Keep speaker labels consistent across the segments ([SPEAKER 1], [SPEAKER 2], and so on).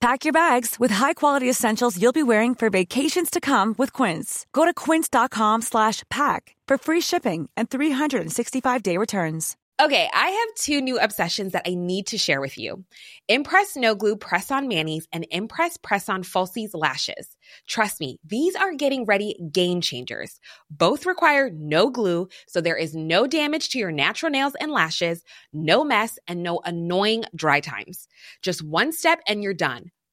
[SPEAKER 1] Pack your bags with high-quality essentials you'll be wearing for vacations to come with Quince. Go to quince.com slash pack for free shipping and 365-day returns.
[SPEAKER 2] Okay, I have two new obsessions that I need to share with you. Impress No Glue Press-On Manis and Impress Press-On Falsies Lashes. Trust me, these are getting ready game changers. Both require no glue, so there is no damage to your natural nails and lashes, no mess, and no annoying dry times. Just one step and you're done.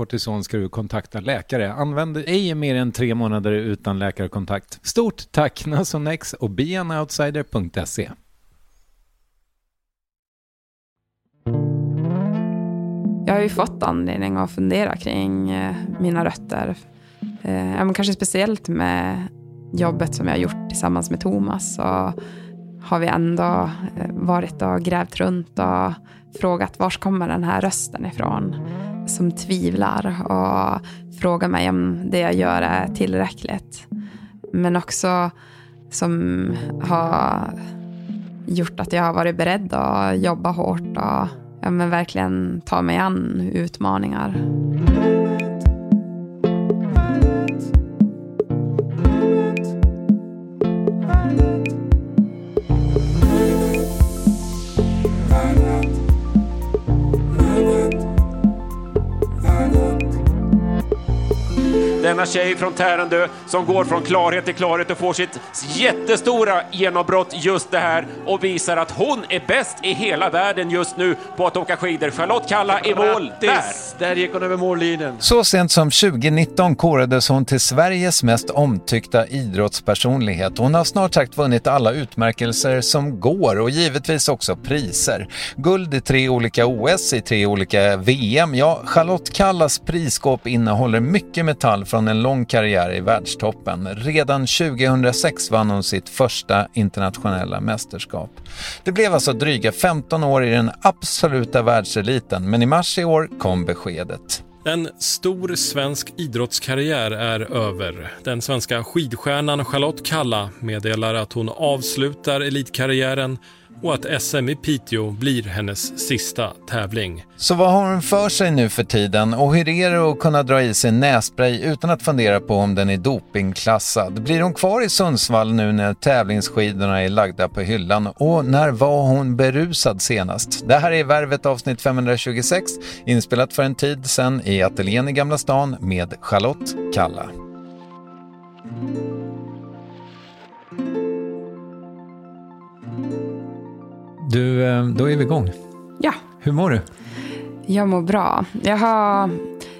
[SPEAKER 3] kortison ska du kontakta läkare. Använd ej mer än tre månader utan läkarkontakt. Stort tack Nasonex och beanoutsider.se.
[SPEAKER 4] Jag har ju fått anledning att fundera kring eh, mina rötter. Eh, kanske speciellt med jobbet som jag har gjort tillsammans med Thomas. Så har vi ändå eh, varit och grävt runt och frågat var kommer den här rösten ifrån? som tvivlar och frågar mig om det jag gör är tillräckligt. Men också som har gjort att jag har varit beredd att jobba hårt och ja, men verkligen ta mig an utmaningar.
[SPEAKER 5] Denna tjej från Tärendö som går från klarhet till klarhet och får sitt jättestora genombrott just det här och visar att hon är bäst i hela världen just nu på att åka skidor. Charlotte Kalla i mål där!
[SPEAKER 6] Där gick hon över mållinjen.
[SPEAKER 3] Så sent som 2019 korades hon till Sveriges mest omtyckta idrottspersonlighet. Hon har snart sagt vunnit alla utmärkelser som går och givetvis också priser. Guld i tre olika OS, i tre olika VM. Ja, Charlotte Kallas prisskåp innehåller mycket metall från en lång karriär i världstoppen. Redan 2006 vann hon sitt första internationella mästerskap. Det blev alltså dryga 15 år i den absoluta världseliten, men i mars i år kom beskedet.
[SPEAKER 7] En stor svensk idrottskarriär är över. Den svenska skidstjärnan Charlotte Kalla meddelar att hon avslutar elitkarriären och att SM i Piteå blir hennes sista tävling.
[SPEAKER 3] Så vad har hon för sig nu för tiden och hur är det att kunna dra i sig nässpray utan att fundera på om den är dopingklassad? Blir hon kvar i Sundsvall nu när tävlingsskidorna är lagda på hyllan och när var hon berusad senast? Det här är Värvet avsnitt 526 inspelat för en tid sedan i ateljén i Gamla stan med Charlotte Kalla. Du, eh, då är vi igång.
[SPEAKER 4] Ja,
[SPEAKER 3] Hur mår du?
[SPEAKER 4] jag mår bra. Jag har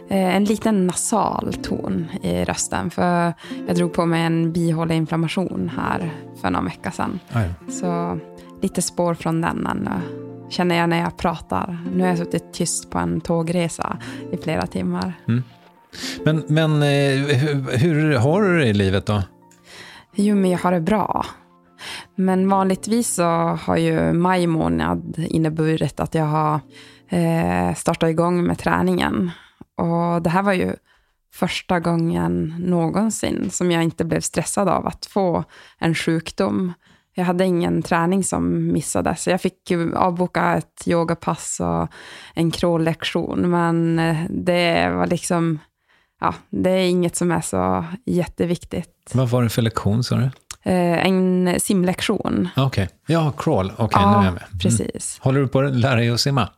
[SPEAKER 4] eh, en liten nasal ton i rösten. För jag drog på mig en bihåleinflammation här för någon vecka sedan.
[SPEAKER 3] Aj.
[SPEAKER 4] Så lite spår från den ännu. Känner jag när jag pratar. Nu har jag suttit tyst på en tågresa i flera timmar.
[SPEAKER 3] Men, men eh, hur, hur har du det i livet då?
[SPEAKER 4] Jo, men jag har det bra. Men vanligtvis så har ju maj månad inneburit att jag har eh, startat igång med träningen. Och det här var ju första gången någonsin som jag inte blev stressad av att få en sjukdom. Jag hade ingen träning som missades. Jag fick ju avboka ett yogapass och en crawllektion, men eh, det var liksom, ja, det är inget som är så jätteviktigt.
[SPEAKER 3] Vad var det för lektion sa du?
[SPEAKER 4] Eh, en simlektion.
[SPEAKER 3] Ah, Okej, ja, crawl. Okej, nu är jag med. Mm.
[SPEAKER 4] precis.
[SPEAKER 3] Håller du på att lära dig att simma?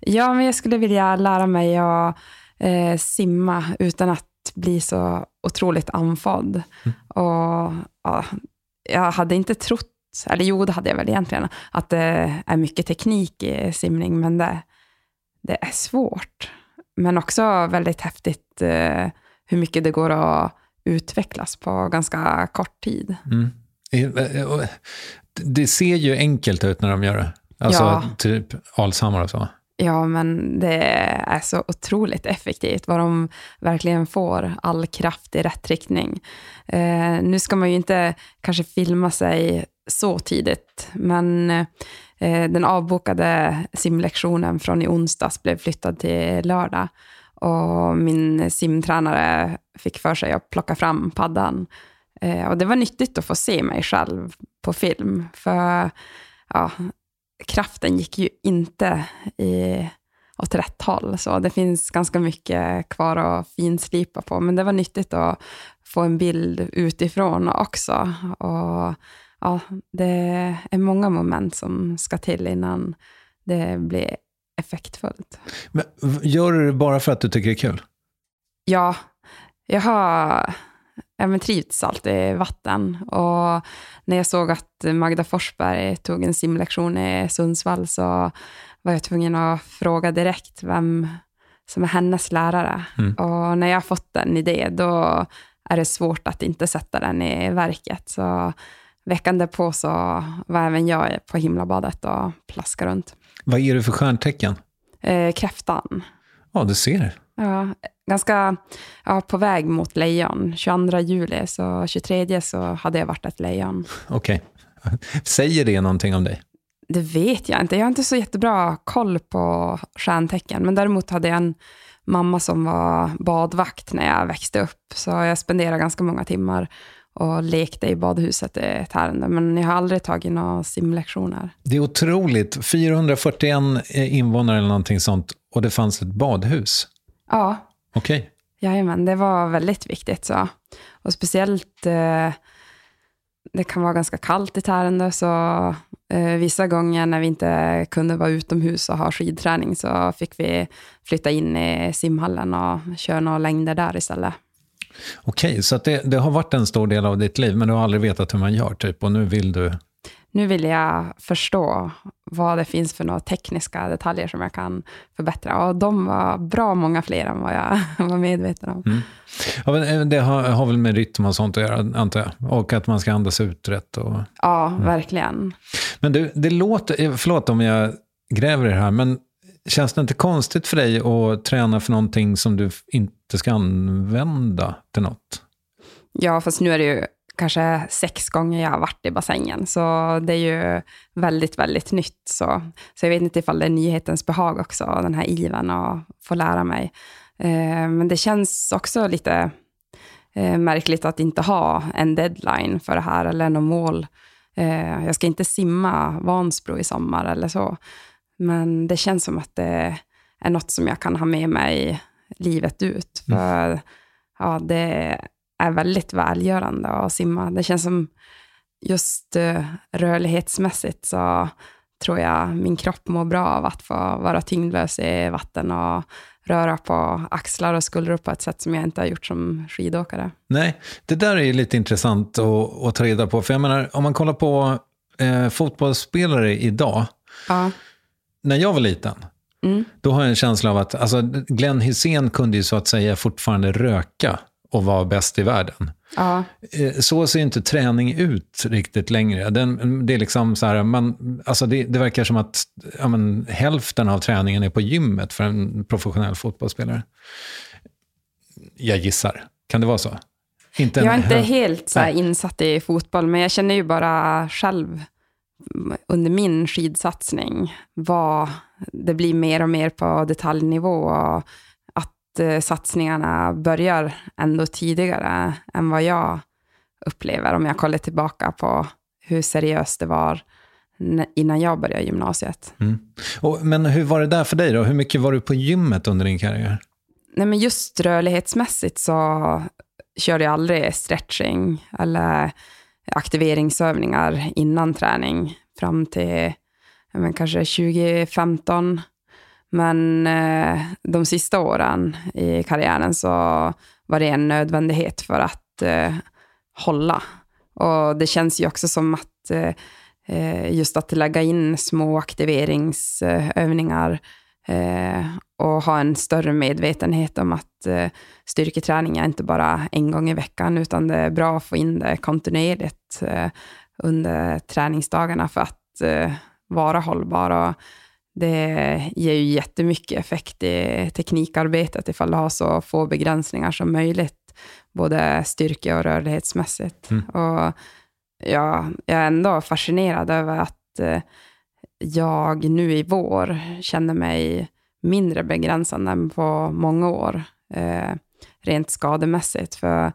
[SPEAKER 4] Ja, men jag skulle vilja lära mig att eh, simma utan att bli så otroligt andfådd.
[SPEAKER 3] Mm.
[SPEAKER 4] Och ja, jag hade inte trott, eller jo, det hade jag väl egentligen, att det är mycket teknik i simning, men det, det är svårt. Men också väldigt häftigt eh, hur mycket det går att utvecklas på ganska kort tid.
[SPEAKER 3] Mm. Eh, eh, Det ser ju enkelt ut när de gör det. Alltså
[SPEAKER 4] Ja.
[SPEAKER 3] typ Alshammar och så.
[SPEAKER 4] Ja, men det är så otroligt effektivt, vad de verkligen får all kraft i rätt riktning. Eh, nu ska man ju inte kanske filma sig så tidigt, men eh, den avbokade simlektionen från i onsdags blev flyttad till lördag. Och min simtränare fick för sig att plocka fram paddan. Eh, och det var nyttigt att få se mig själv på film, för ja, kraften gick ju inte i, åt rätt håll. Så det finns ganska mycket kvar att finslipa på. Men det var nyttigt att få en bild utifrån också. Och ja, det är många moment som ska till innan det blir effektfullt.
[SPEAKER 3] Men, gör du det bara för att du tycker det är kul?
[SPEAKER 4] Ja, jag har ja, men trivts alltid i vatten. Och när jag såg att Magda Forsberg tog en simlektion i Sundsvall så var jag tvungen att fråga direkt vem som är hennes lärare.
[SPEAKER 3] Mm.
[SPEAKER 4] Och när jag har fått en idé, då är det svårt att inte sätta den i verket. Så veckan därpå så var även jag på himlabadet och plaskade runt.
[SPEAKER 3] Vad är du för stjärntecken?
[SPEAKER 4] Eh, kräftan.
[SPEAKER 3] Ja, du ser.
[SPEAKER 4] Ja, ganska ja, på väg mot lejon. 22 juli, så 23 så hade jag varit ett lejon.
[SPEAKER 3] Okej. Säger det någonting om dig?
[SPEAKER 4] Det vet jag inte. Jag har inte så jättebra koll på stjärntecken. Men däremot hade jag en mamma som var badvakt när jag växte upp. Så jag spenderade ganska många timmar och lekte i badhuset i Tärendö. Men jag har aldrig tagit några simlektioner.
[SPEAKER 3] Det är otroligt. 441 invånare eller någonting sånt och det fanns ett badhus.
[SPEAKER 4] Ja,
[SPEAKER 3] Okej.
[SPEAKER 4] Jajamän, det var väldigt viktigt. Så. Och speciellt, eh, det kan vara ganska kallt i Tärendö, så eh, vissa gånger när vi inte kunde vara utomhus och ha skidträning så fick vi flytta in i simhallen och köra några längder där istället.
[SPEAKER 3] Okej, så att det, det har varit en stor del av ditt liv, men du har aldrig vetat hur man gör, typ, och nu vill du...
[SPEAKER 4] Nu vill jag förstå vad det finns för några tekniska detaljer som jag kan förbättra. Och de var bra många fler än vad jag var medveten om.
[SPEAKER 3] Mm. Ja, men eh, det har, har, väl med rytm och sånt att göra, antar jag? Och att man ska andas ut rätt. Och...
[SPEAKER 4] Ja, mm. verkligen.
[SPEAKER 3] Men du, det låter, eh, förlåt om jag gräver i det här, men känns det inte konstigt för dig att träna för någonting som du inte ska använda till något?
[SPEAKER 4] Ja, fast nu är det ju kanske sex gånger jag har varit i bassängen, så det är ju väldigt, väldigt nytt. Så, så jag vet inte ifall det är nyhetens behag också, den här iven att få lära mig. Eh, men det känns också lite eh, märkligt att inte ha en deadline för det här, eller något mål. Eh, jag ska inte simma Vansbro i sommar eller så, men det känns som att det är något som jag kan ha med mig livet ut. Mm. För mm. ja, det är väldigt välgörande att simma. Det känns som just uh, rörlighetsmässigt så tror jag min kropp mår bra av att få vara tyngdlös i vatten och röra på axlar och skuldror på ett sätt som jag inte har gjort som skidåkare.
[SPEAKER 3] Nej, det där är lite intressant att, att ta reda på. För jag menar, om man kollar på eh, fotbollsspelare idag,
[SPEAKER 4] ja.
[SPEAKER 3] När jag var liten, mm. då har jag en känsla av att alltså, Glenn Hussein kunde ju så att säga fortfarande röka och vara bäst i världen.
[SPEAKER 4] Ja.
[SPEAKER 3] Eh, så ser inte träning ut riktigt längre. Den, det, är liksom så här, man, alltså det, det verkar som att ja, men, hälften av träningen är på gymmet för en professionell fotbollsspelare. Jag gissar. Kan det vara så?
[SPEAKER 4] Inte jag är inte helt så insatt i fotboll, men jag känner ju bara själv under min skidsatsning vad det blir mer och mer på detaljnivå. Och Eh, satsningarna börjar ändå tidigare än vad jag upplever, om jag kollar tillbaka på hur seriöst det var innan jag började gymnasiet.
[SPEAKER 3] Mm. Och, men hur var det där för dig då? Hur mycket var du på gymmet under din karriär?
[SPEAKER 4] Nej, men just rörlighetsmässigt så körde jag aldrig stretching eller aktiveringsövningar innan träning fram till men, kanske 2015 men eh, de sista åren i karriären så var det en nödvändighet för att eh, hålla. Och det känns ju också som att eh, eh just att lägga in små aktiveringsövningar eh, och ha en större medvetenhet om att eh, styrketräning är inte bara en gång i veckan, utan det är bra att få in det kontinuerligt under träningsdagarna för att vara hållbar. Och det ger ju jättemycket effekt i teknikarbetet ifall du har så få begränsningar som möjligt, både styrke och rörlighetsmässigt. Mm. Och ja, jag är ändå fascinerad över att eh, jag nu i vår känner mig mindre begränsande än på många år, eh, rent skademässigt. För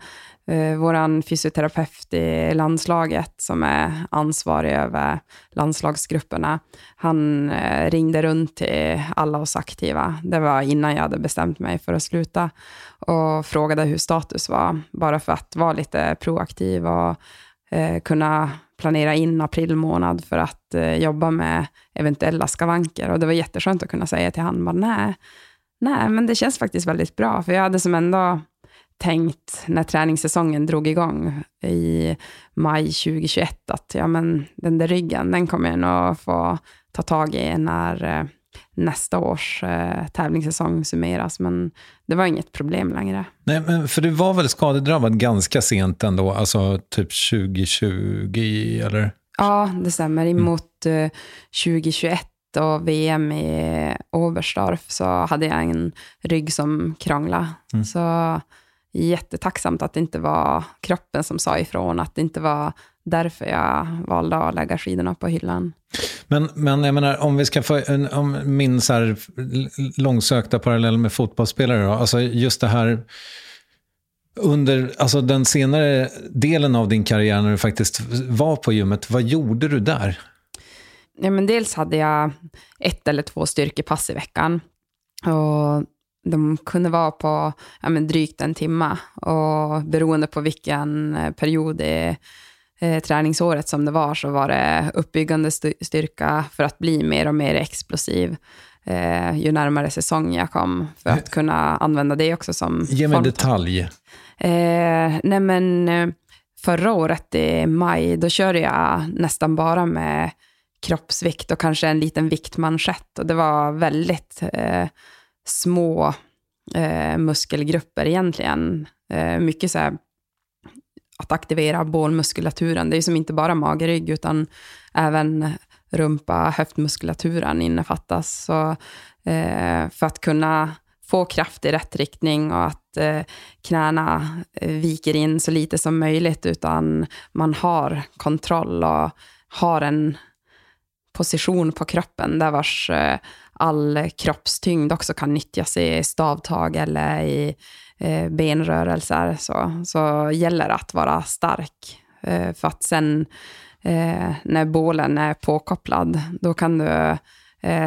[SPEAKER 4] eh, vår fysioterapeut i landslaget som är ansvarig över landslagsgrupperna, han eh, ringde runt till alla oss aktiva. Det var innan jag hade bestämt mig för att sluta och frågade hur status var, bara för att vara lite proaktiv och eh, kunna planera in april månad för att eh, jobba med eventuella skavanker. Och det var jätteskönt att kunna säga till honom, nej, nej, men det känns faktiskt väldigt bra, för jag hade som ändå tänkt när träningssäsongen drog igång i maj 2021 att ja, men den där ryggen, den kommer jag nog få ta tag i när eh, nästa års eh, tävlingssäsong summeras. Men det var inget problem längre.
[SPEAKER 3] Nej, men för du var väl skadedrabbad ganska sent ändå, alltså typ 2020 eller?
[SPEAKER 4] Ja, det stämmer. Emot mm. 2021 och VM i Oberstdorf så hade jag en rygg som krånglade. Mm. Så jättetacksamt att det inte var kroppen som sa ifrån, att det inte var därför jag valde att lägga skidorna på hyllan.
[SPEAKER 3] Men, men jag menar, om vi ska få en, om min så här långsökta parallell med fotbollsspelare, då, alltså just det här under alltså den senare delen av din karriär när du faktiskt var på gymmet, vad gjorde du där?
[SPEAKER 4] Ja, men dels hade jag ett eller två styrkepass i veckan. Och de kunde vara på ja, men drygt en timme och beroende på vilken eh, period i eh, träningsåret som det var så var det uppbyggande styrka för att bli mer och mer explosiv eh, ju närmare säsong jag kom för att kunna använda det också som
[SPEAKER 3] Ge mig en detalj.
[SPEAKER 4] Eh, nej men eh, förra året i maj, då körde jag nästan bara med kroppsvikt och kanske en liten viktmanschett. Och det var väldigt eh, små eh, muskelgrupper egentligen. Eh, mycket så här att aktivera bålmuskulaturen. Det är som inte bara magerygg, utan även rumpa, höftmuskulaturen innefattas. Så, eh, för att kunna få kraft i rätt riktning och att eh, knäna eh, viker in så lite som möjligt, utan man har kontroll och har en position på kroppen där vars eh, all kroppstyngd också kan nyttjas i stavtag eller i eh, Eh, benrörelser. Så, så gäller det att vara stark. Eh, för att sen eh, när bålen är påkopplad, då kan du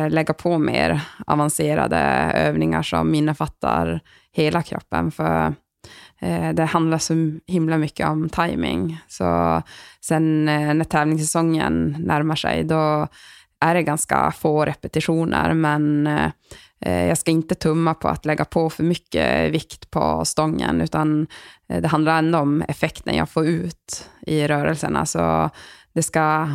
[SPEAKER 4] lägga på mer avancerade övningar som innefattar hela kroppen. För det handlar så himla mycket om timing. Så sen när tävlingssäsongen närmar sig, då är det ganska få repetitioner, men eh, jag ska inte tumma på att lägga på för mycket vikt på stången, utan eh, det handlar ändå om effekten jag får ut i rörelserna. Så det ska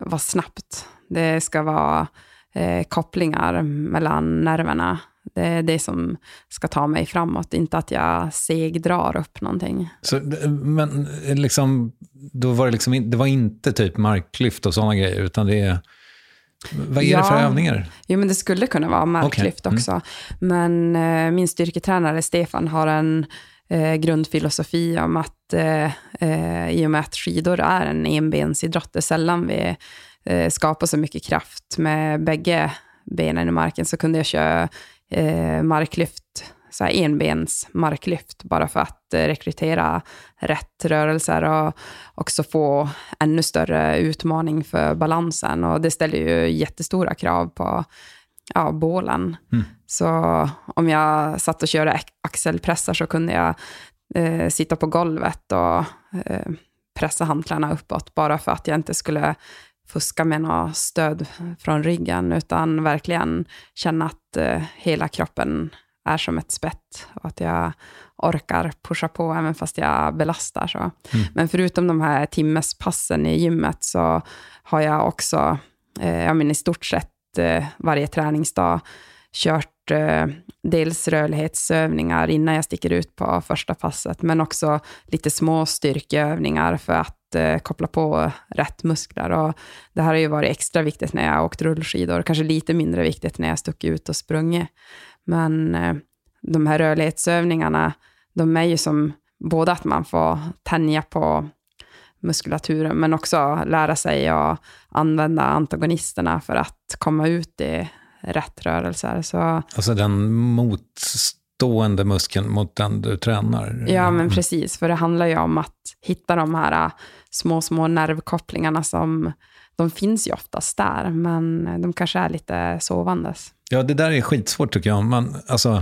[SPEAKER 4] vara snabbt. Det ska vara eh, kopplingar mellan nerverna. Det är det som ska ta mig framåt, inte att jag segdrar upp någonting.
[SPEAKER 3] Så, men liksom, då var det, liksom, det var inte typ marklyft och sådana grejer, utan det är... Vad är ja. det för övningar?
[SPEAKER 4] Jo, men det skulle kunna vara marklyft okay. mm. också. Men eh, min styrketränare Stefan har en eh, grundfilosofi om att eh, eh, i och med att skidor är en enbensidrott, det är sällan vi eh, skapar så mycket kraft med bägge benen i marken, så kunde jag köra eh, marklyft, så här enbens marklyft, bara för att eh, rekrytera rätt rörelser och också få ännu större utmaning för balansen. Och det ställer ju jättestora krav på ja, bålen. Mm. Så om jag satt och körde axelpressar så kunde jag eh, sitta på golvet och eh, pressa hantlarna uppåt, bara för att jag inte skulle fuska med något stöd från ryggen, utan verkligen känna att eh, hela kroppen är som ett spett och att jag orkar pusha på även fast jag belastar. Så. Mm. Men förutom de här timmespassen i gymmet så har jag också, eh, jag menar, i stort sett eh, varje träningsdag kört eh, dels rörlighetsövningar innan jag sticker ut på första passet, men också lite små styrkeövningar för att eh, koppla på rätt muskler. Och det här har ju varit extra viktigt när jag åkt rullskidor, kanske lite mindre viktigt när jag stuckit ut och sprungit. Men eh, de här rörlighetsövningarna, de är ju som både att man får tänja på muskulaturen, men också lära sig att använda antagonisterna för att komma ut i rätt rörelser. Så,
[SPEAKER 3] alltså den motstående muskeln mot den du tränar?
[SPEAKER 4] Ja, men precis. För det handlar ju om att hitta de här små, små nervkopplingarna som de finns ju oftast där, men de kanske är lite sovandes.
[SPEAKER 3] Ja, det där är skitsvårt tycker jag. Man, alltså,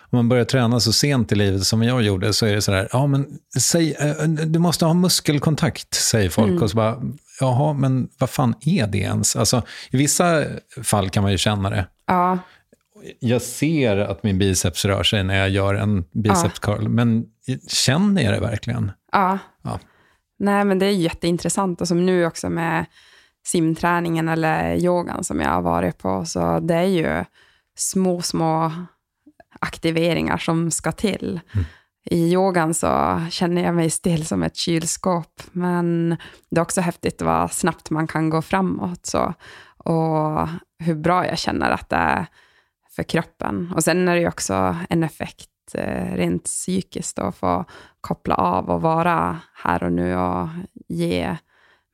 [SPEAKER 3] om man börjar träna så sent i livet som jag gjorde så är det sådär, ja men säg, äh, du måste ha muskelkontakt, säger folk. Mm. Och så bara, jaha, men vad fan är det ens? Alltså, I vissa fall kan man ju känna det.
[SPEAKER 4] Ja.
[SPEAKER 3] Jag ser att min biceps rör sig när jag gör en biceps curl, ja. men känner jag det verkligen?
[SPEAKER 4] Ja. ja. Nej, men det är jätteintressant. Och som nu också med simträningen eller yogan som jag har varit på, så det är ju små, små aktiveringar som ska till. Mm. I yogan så känner jag mig still som ett kylskåp, men det är också häftigt vad snabbt man kan gå framåt. Så. Och hur bra jag känner att det är för kroppen. Och sen är det ju också en effekt eh, rent psykiskt att få koppla av och vara här och nu och ge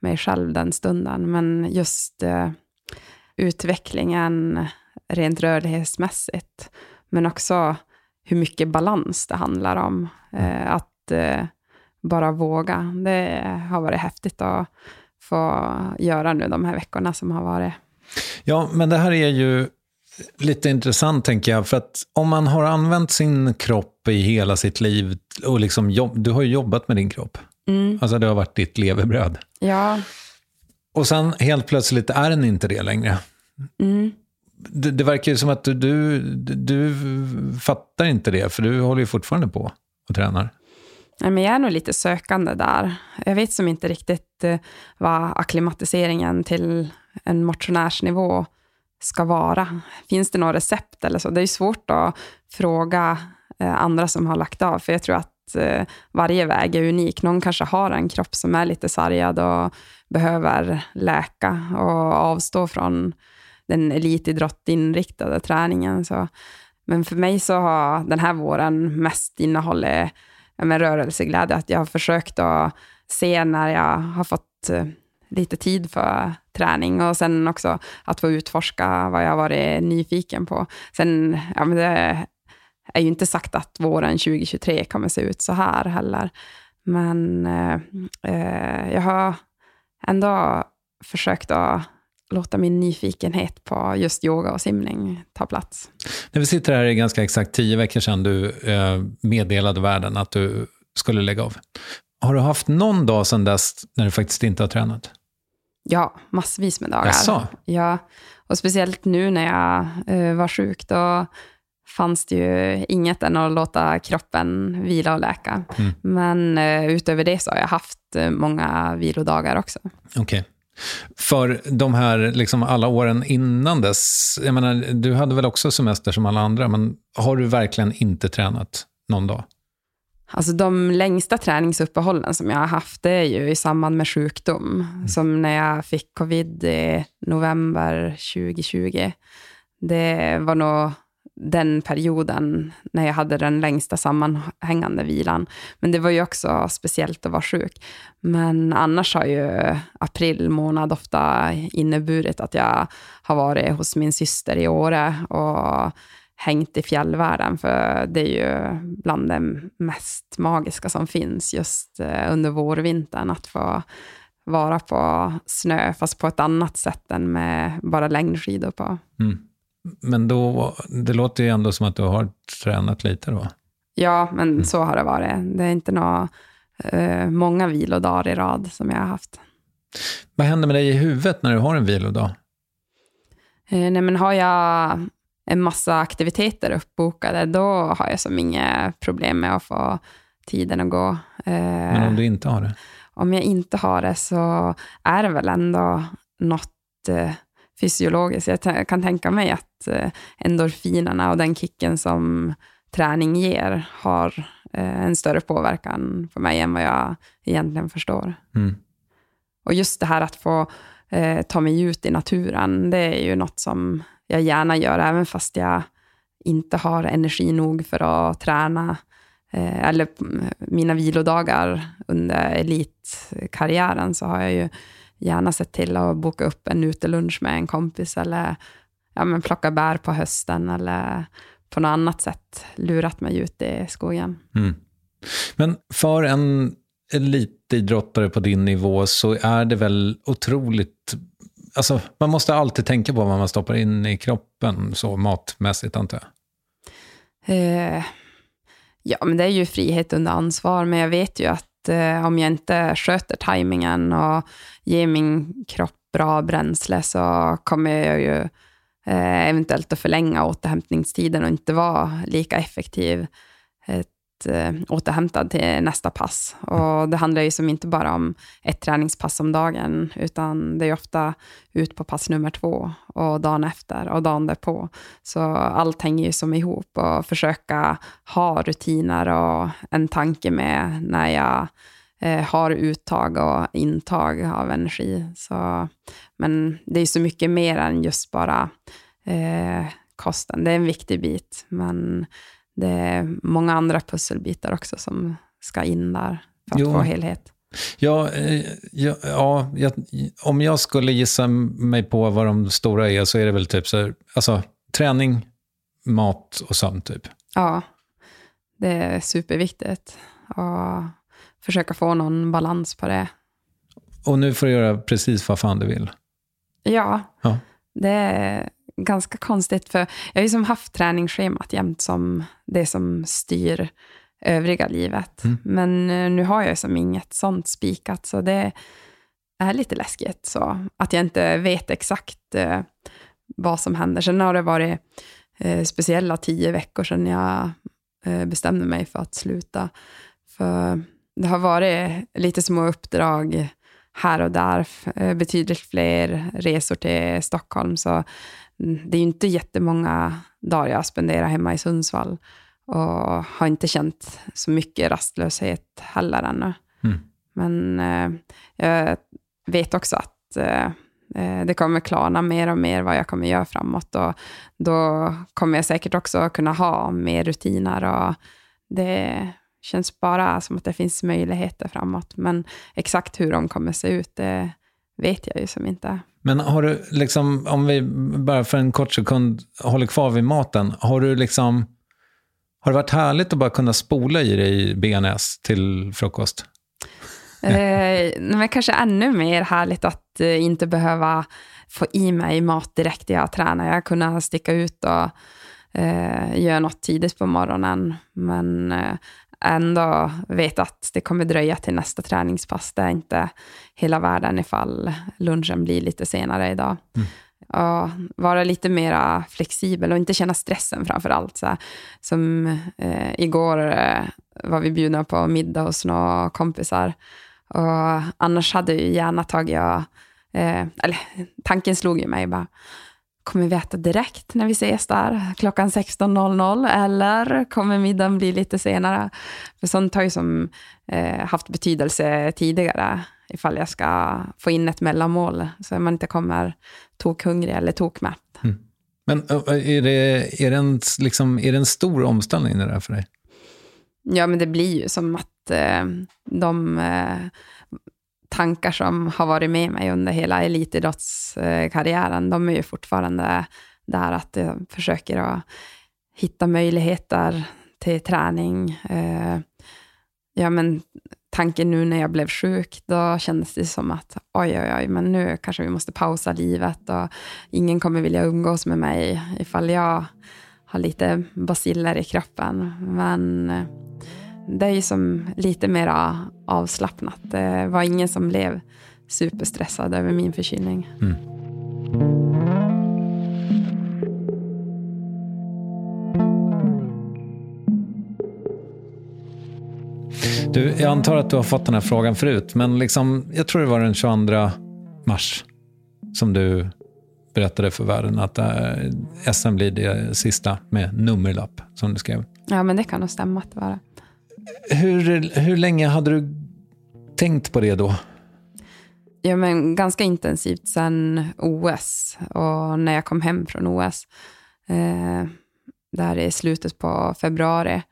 [SPEAKER 4] mig själv den stunden. Men just eh, utvecklingen rent rörlighetsmässigt, men också hur mycket balans det handlar om. Eh, att eh, bara våga. Det har varit häftigt att få göra nu de här veckorna som har varit.
[SPEAKER 3] Ja, men det här är ju lite intressant tänker jag. För att om man har använt sin kropp i hela sitt liv och liksom jobb, du har ju jobbat med din kropp.
[SPEAKER 4] Mm.
[SPEAKER 3] Alltså det har varit ditt levebröd.
[SPEAKER 4] Ja.
[SPEAKER 3] Och sen helt plötsligt är den inte det längre.
[SPEAKER 4] Mm.
[SPEAKER 3] Det, det, verkar ju som att du, du, du fattar inte det, för du håller ju fortfarande på och tränar.
[SPEAKER 4] Nej, men jag är nog lite sökande där. Jag vet som inte riktigt eh, vad akklimatiseringen till en motionärsnivå ska vara. Finns det några recept eller så? Det är svårt att fråga eh, andra som har lagt av, för jag tror att eh, varje väg är unik. Någon kanske har en kropp som är lite sargad och behöver läka och avstå från den elitidrottinriktade träningen. Så. Men för mig så har den här våren mest innehållit med rörelseglädje, att jag har försökt att se när jag har fått eh, lite tid för träning och sen också att få utforska vad jag har varit nyfiken på. Sen, ja men det är ju inte sagt att våren 2023 kommer se ut så här heller. Men eh, eh, jag har ändå försökt att låta min nyfikenhet på just yoga och simning ta plats.
[SPEAKER 3] När vi sitter här är ganska exakt tio veckor sedan du eh, meddelade världen att du skulle lägga av. Har du haft någon dag sedan dess när du faktiskt inte har tränat?
[SPEAKER 4] Ja, massvis med dagar.
[SPEAKER 3] Jaså?
[SPEAKER 4] Ja, och speciellt nu när jag uh, var sjuk, då fanns det ju inget än att låta kroppen vila och läka. Mm. Men uh, utöver det så har jag haft uh, många vilodagar också.
[SPEAKER 3] Okej. Okay. För de här liksom alla åren innan dess, jag menar, du hade väl också semester som alla andra, men har du verkligen inte tränat någon dag?
[SPEAKER 4] Alltså de längsta träningsuppehållen som jag har haft, det är ju i samband med sjukdom. Mm. Som när jag fick covid i november 2020. Det var nog den perioden när jag hade den längsta sammanhängande vilan. Men det var ju också speciellt att vara sjuk. Men annars har ju april månad ofta inneburit att jag har varit hos min syster i Åre och hängt i fjällvärlden, för det är ju bland det mest magiska som finns just eh, under vårvintern, att få vara på snö, fast på ett annat sätt än med bara längdskidor på. Mm.
[SPEAKER 3] Men då, det låter ju ändå som att du har tränat lite då?
[SPEAKER 4] Ja, men mm. så har det varit. Det är inte några uh, många vilodagar i rad som jag har haft.
[SPEAKER 3] Vad händer med dig i huvudet när du har en vilodag?
[SPEAKER 4] Uh, nej, men har jag en massa aktiviteter uppbokade, då har jag som inget problem med att få tiden att gå.
[SPEAKER 3] Uh, men om du inte har det?
[SPEAKER 4] Om jag inte har det så är det väl ändå något fysiologiskt. Jag kan tänka mig att eh, endorfinerna och den kicken som träning ger har eh, en större påverkan på mig än vad jag egentligen förstår. Mm. Och just det här att få eh, ta mig ut i naturen, det är ju något som jag gärna gör, även fast jag inte har energi nog för att träna. Eh, eller mina vilodagar under elitkarriären så har jag ju gärna sett till att boka upp en utelunch med en kompis eller ja, men plocka bär på hösten eller på något annat sätt lurat mig ut i skogen. Mm.
[SPEAKER 3] Men för en elitidrottare på din nivå så är det väl otroligt... Alltså, man måste alltid tänka på vad man stoppar in i kroppen, så matmässigt antar jag.
[SPEAKER 4] Eh, ja, men det är ju frihet under ansvar, men jag vet ju att eh, om jag inte sköter tajmingen och ger min kropp bra bränsle så kommer jag ju eh, eventuellt att förlänga återhämtningstiden och inte vara lika effektiv ett, eh, återhämtad till nästa pass. Och det handlar ju som inte bara om ett träningspass om dagen, utan det är ofta ut på pass nummer två och dagen efter och dagen därpå. Så allt hänger ju som ihop och försöka ha rutiner och en tanke med när jag eh, har uttag och intag av energi. Så, men det är så mycket mer än just bara eh, kosten. Det är en viktig bit, men det är många andra pusselbitar också som ska in där för att jo. få helhet.
[SPEAKER 3] Ja, eh, ja, ja jag, om jag skulle gissa mig på vad de stora är så är det väl typ så här, alltså träning, mat och sömn typ.
[SPEAKER 4] Ja, det är superviktigt. Och försöka få någon balans på det.
[SPEAKER 3] Och nu får du göra precis vad fan du vill.
[SPEAKER 4] Ja, ja. det är ganska konstigt, för jag har ju som haft träningsschemat jämt som det som styr övriga livet. Mm. Men eh, nu har jag som inget sånt spikat, så det är lite läskigt. Så att jag inte vet exakt eh, vad som händer. Sen har det varit eh, speciella tio veckor sedan jag bestämde mig för att sluta. För det har varit lite små uppdrag här och där, eh, betydligt fler resor till Stockholm. Så mm, det är ju inte jättemånga dagar jag spenderar hemma i Sundsvall och har inte känt så mycket rastlöshet heller ännu.
[SPEAKER 3] Mm.
[SPEAKER 4] Men eh, jag vet också att eh, eh, det kommer klarna mer och mer vad jag kommer göra framåt. Och då kommer jag säkert också kunna ha mer rutiner. Och det känns bara som att det finns möjligheter framåt. Men exakt hur de kommer se ut, det vet jag ju som inte.
[SPEAKER 3] Men har du, liksom, om vi bara för en kort sekund håller kvar vid maten, har du liksom, har det varit härligt att bara kunna spola i dig BNS till frukost?
[SPEAKER 4] eh, men kanske ännu mer härligt att eh, inte behöva få i mig mat direkt när jag tränar. Jag kunna sticka ut och eh, göra något tidigt på morgonen. Men eh, ändå veta att det kommer dröja till nästa träningspass. Det är inte hela världen ifall lunchen blir lite senare idag.
[SPEAKER 3] Mm.
[SPEAKER 4] Och vara lite mer flexibel och inte känna stressen framför allt. Så här. Som eh, igår eh, var vi bjudna på middag hos några kompisar. Och annars hade jag gärna tagit, jag, eh, eller tanken slog ju mig bara, kommer vi äta direkt när vi ses där klockan 16.00 eller kommer middagen bli lite senare? För sånt har ju som eh, haft betydelse tidigare ifall jag ska få in ett mellanmål så man inte kommer tokhungrig eller tokmätt.
[SPEAKER 3] Mm. Men är det, är, det en, liksom, är det en stor omställning det där för dig?
[SPEAKER 4] Ja, men det blir ju som att eh, de eh, tankar som har varit med mig under hela elitidrottskarriären, de är ju fortfarande där att jag försöker att hitta möjligheter till träning. Eh, ja, men tanken nu när jag blev sjuk, då kändes det som att oj, oj, oj, men nu kanske vi måste pausa livet och ingen kommer vilja umgås med mig ifall jag har lite basiller i kroppen. Men eh, det är ju som lite mer avslappnat. Det var ingen som blev superstressad över min förkylning.
[SPEAKER 3] Mm. Du, jag antar att du har fått den här frågan förut, men liksom, jag tror det var den 22 mars som du berättade för världen att äh, SM blir det sista med nummerlapp, som du skrev.
[SPEAKER 4] Ja, men det kan nog stämma att det var det.
[SPEAKER 3] Hur, hur länge hade du tänkt på det då?
[SPEAKER 4] Ja, men ganska intensivt sen OS och när jag kom hem från OS. Eh, där i slutet på februari.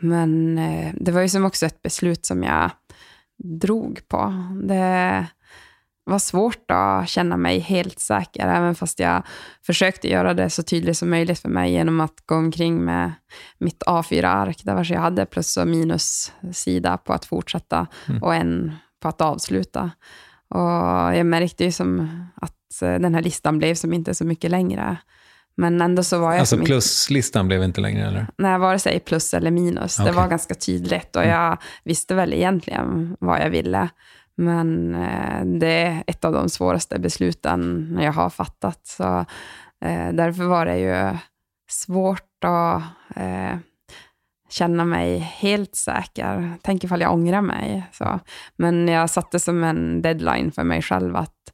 [SPEAKER 4] Men eh, det var ju som också ett beslut som jag drog på. Det var svårt att känna mig helt säker, även fast jag försökte göra det så tydligt som möjligt för mig genom att gå omkring med mitt A4-ark, där jag hade plus och minus-sida på att fortsätta mm. och en på att avsluta. Och jag märkte ju som att eh, den här listan blev som inte så mycket längre. Men ändå så var jag...
[SPEAKER 3] Alltså pluslistan blev inte längre eller?
[SPEAKER 4] Nej, vare sig plus eller minus. Okay. Det var ganska tydligt och mm. jag visste väl egentligen vad jag ville. Men eh, det är ett av de svåraste besluten jag har fattat. Så eh, därför var det ju svårt att eh, känna mig helt säker. Tänk ifall jag ångrar mig. Så. Men jag satte som en deadline för mig själv att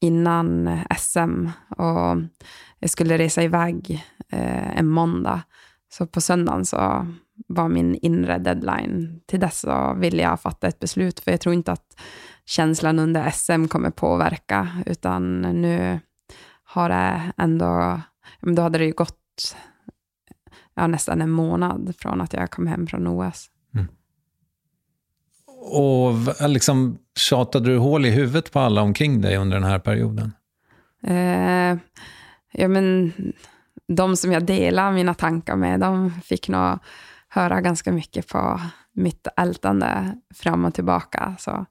[SPEAKER 4] innan SM och jag skulle resa iväg eh, en måndag. Så på söndagen så var min inre deadline. Till dess så ville jag fatta ett beslut, för jag tror inte att känslan under SM kommer påverka, utan nu har det ändå, då hade det ju gått ja, nästan en månad från att jag kom hem från OS. Mm.
[SPEAKER 3] Och liksom, tjatade du hål i huvudet på alla omkring dig under den här perioden?
[SPEAKER 4] Eh, ja, men de som jag delar mina tankar med, de fick nog höra ganska mycket på mitt ältande fram och tillbaka. Så,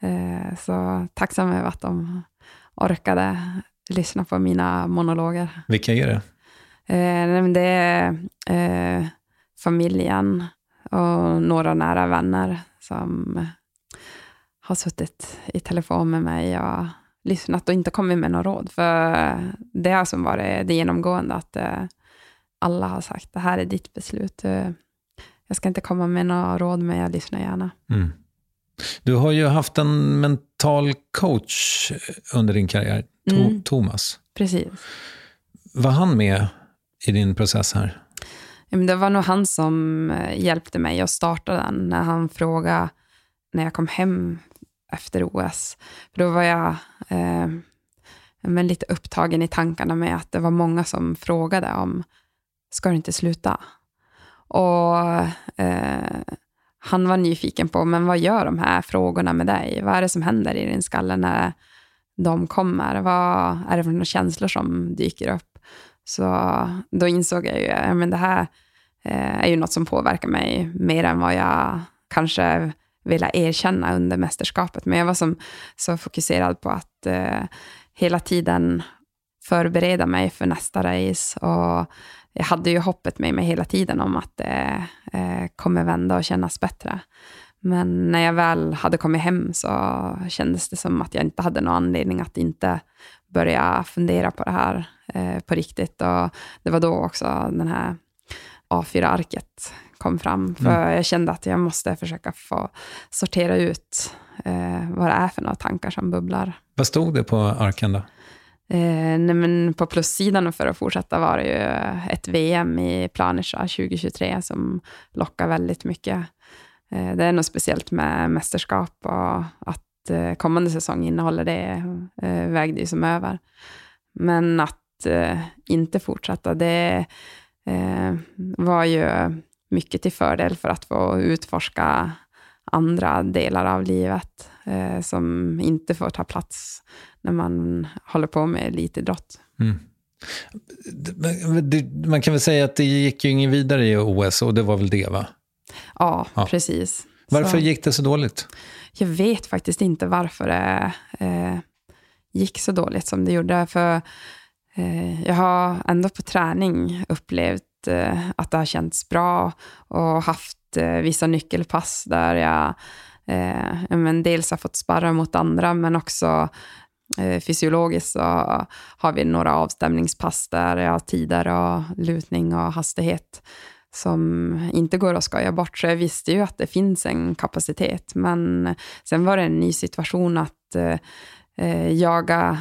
[SPEAKER 4] eh, så tacksam över att de orkade lyssna på mina monologer.
[SPEAKER 3] Vilka är det?
[SPEAKER 4] Eh, det är eh, familjen och några nära vänner som har suttit i telefon med mig och lyssnat och inte kommit med några råd. För det har som varit det genomgående, att eh, alla har sagt det här är ditt beslut. Jag ska inte komma med några råd, men jag lyssnar gärna.
[SPEAKER 3] Mm. Du har ju haft en mental coach under din karriär, to
[SPEAKER 4] Mm.
[SPEAKER 3] Thomas.
[SPEAKER 4] Precis.
[SPEAKER 3] Var han med i din process här?
[SPEAKER 4] Ja, men det var nog han som eh, hjälpte mig att starta den, när han frågade när jag kom hem efter OS. För då var jag eh, men lite upptagen i tankarna med att det var många som frågade om, ska du inte sluta? Och eh, han var nyfiken på, men vad gör de här frågorna med dig? Vad är det som händer i din skalle när de kommer? Vad är det för några känslor som dyker upp? Så då insåg jag ju, ja, men det här eh, är ju något som påverkar mig mer än vad jag kanske ville erkänna under mästerskapet. Men jag var som, så fokuserad på att eh, hela tiden förbereda mig för nästa race. Och jag hade ju hoppet med mig hela tiden om att det eh, kommer vända och kännas bättre. Men när jag väl hade kommit hem så kändes det som att jag inte hade någon anledning att inte börja fundera på det här eh, på riktigt. Och det var då också den här A4-arket kom fram. För jag kände att jag måste försöka få sortera ut eh, vad det är för några tankar som bubblar.
[SPEAKER 3] Vad stod det på arken då?
[SPEAKER 4] Eh, nej, men på plussidan för att fortsätta var det ju ett VM i Planisha 2023 som lockar väldigt mycket. Eh, det är något speciellt med mästerskap och att eh, kommande säsong innehåller det eh, vägde ju som över. Men att eh, inte fortsätta, det eh, var ju mycket till fördel för att få utforska andra delar av livet eh, som inte får ta plats när man håller på med elitidrott.
[SPEAKER 3] Mm. Man kan väl säga att det gick ju ingen vidare i OS och det var väl det va?
[SPEAKER 4] Ja,
[SPEAKER 3] Ja.
[SPEAKER 4] precis.
[SPEAKER 3] Varför
[SPEAKER 4] Så-
[SPEAKER 3] gick det så dåligt?
[SPEAKER 4] Jag vet faktiskt inte varför det eh, gick så dåligt som det gjorde. För eh, jag har ändå på träning upplevt eh, att det har känts bra och haft eh, vissa nyckelpass där jag eh, men dels har fått sparra mot andra, men också Eh, fysiologiskt så har vi några avstämningspass där jag har tider och lutning och hastighet som inte går att skoja bort. Så jag visste ju att det finns en kapacitet. Men sen var det en ny situation att eh, jaga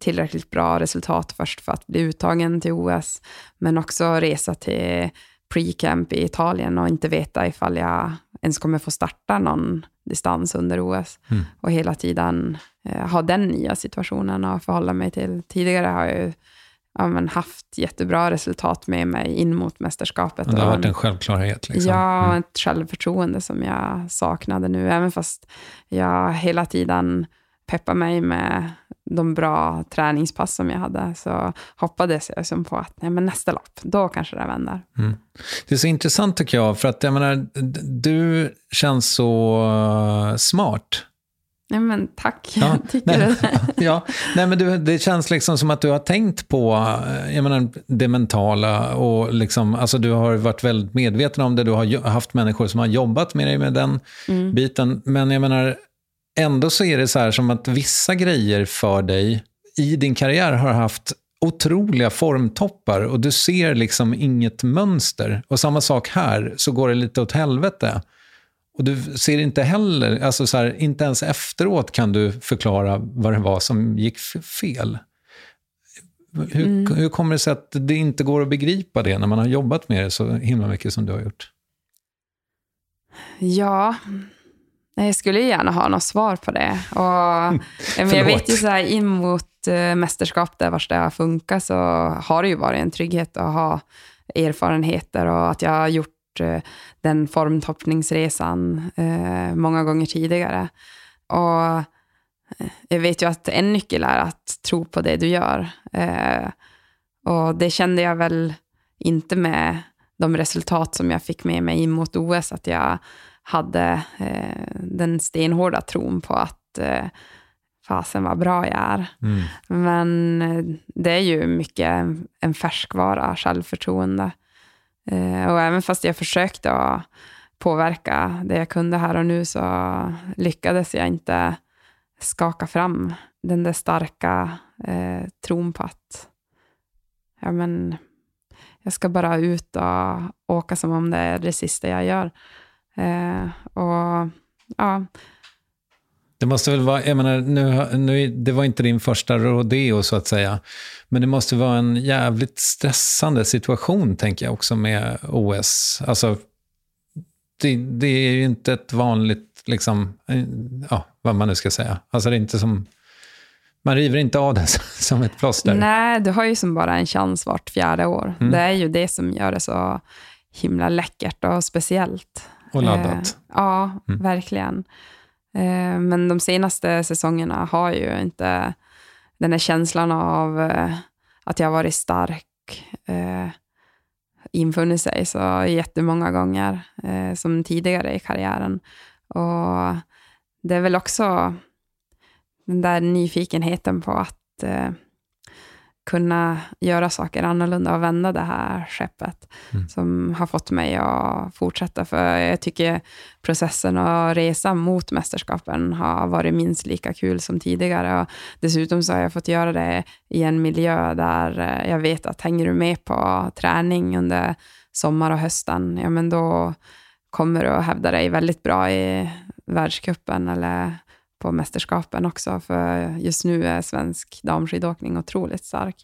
[SPEAKER 4] tillräckligt bra resultat först för att bli uttagen till OS, men också resa till pre-camp i Italien och inte veta ifall jag ens kommer få starta någon distans under OS.
[SPEAKER 3] Mm.
[SPEAKER 4] Och hela tiden eh, ha den nya situationen att förhålla mig till. Tidigare har jag ju ja, men haft jättebra resultat med mig in mot mästerskapet.
[SPEAKER 3] Det har varit en självklarhet. Liksom.
[SPEAKER 4] Ja,
[SPEAKER 3] Mm.
[SPEAKER 4] ett självförtroende som jag saknade nu. Även fast jag hela tiden peppar mig med de bra träningspass som jag hade, så hoppades jag som på att nej, men nästa lopp, då kanske det vänder.
[SPEAKER 3] Mm. Det är så intressant tycker jag, för att jag menar, du känns så eh, smart.
[SPEAKER 4] Nej, men tack,
[SPEAKER 3] Ja,
[SPEAKER 4] tycker
[SPEAKER 3] nej,
[SPEAKER 4] du?
[SPEAKER 3] ja, nej, men du, det känns liksom som att du har tänkt på eh, jag menar, det mentala och liksom, alltså du har varit väldigt medveten om det. Du har haft människor som har jobbat med dig med den
[SPEAKER 4] Mm.
[SPEAKER 3] biten. Men jag menar, ändå så är det så här som att vissa grejer för dig i din karriär har haft otroliga formtoppar och du ser liksom inget mönster. Och samma sak här, så går det lite åt helvete. Och du ser inte heller, alltså så här, inte ens efteråt kan du förklara vad det var som gick fel. Hur,
[SPEAKER 4] Mm.
[SPEAKER 3] hur kommer det sig att det inte går att begripa det när man har jobbat med det så himla mycket som du har gjort?
[SPEAKER 4] Ja, Nej, jag skulle gärna ha något svar på det. Och, men jag vet ju så här, in mot eh, mästerskap där vars det har funkat så har det ju varit en trygghet att ha erfarenheter och att jag har gjort eh, den formtoppningsresan eh, många gånger tidigare. Och jag vet ju att en nyckel är att tro på det du gör. Och det kände jag väl inte med de resultat som jag fick med mig in mot OS, att jag hade eh, den stenhårda tron på att eh, fasen vad bra jag är.
[SPEAKER 3] Mm.
[SPEAKER 4] Men eh, det är ju mycket en- en färskvara, självförtroende. Eh, och även fast jag försökte att påverka det jag kunde här och nu så lyckades jag inte skaka fram den där starka eh, tron på att ja, men, jag ska bara ut och åka som om det är det sista jag gör. Eh, och ja,
[SPEAKER 3] Det måste väl vara, jag menar, nu, nu, det var inte din första rodeo så att säga, men det måste vara en jävligt stressande situation, tänker jag också med OS. Alltså, det, det är ju inte ett vanligt, liksom, eh, ja, vad man nu ska säga. Alltså det är inte som, man river inte av det som ett plåster.
[SPEAKER 4] Nej, du har ju som bara en chans vart fjärde år.
[SPEAKER 3] Mm.
[SPEAKER 4] Det är ju det som gör det så himla läckert och speciellt.
[SPEAKER 3] Och laddat.
[SPEAKER 4] Eh, ja,
[SPEAKER 3] Mm.
[SPEAKER 4] verkligen. Eh, men de senaste säsongerna har ju inte den här känslan av eh, att jag har varit stark eh, infunnit sig så jättemånga gånger eh, som tidigare i karriären. Och det är väl också den där nyfikenheten på att eh, kunna göra saker annorlunda och vända det här skeppet
[SPEAKER 3] Mm.
[SPEAKER 4] som har fått mig att fortsätta. För jag tycker processen och resan mot mästerskapen har varit minst lika kul som tidigare. Och dessutom så har jag fått göra det i en miljö där eh, jag vet att hänger du med på träning under sommar och hösten, ja men då kommer du att hävda dig väldigt bra i världscupen eller på mästerskapen också. För just nu är svensk damskidåkning otroligt stark.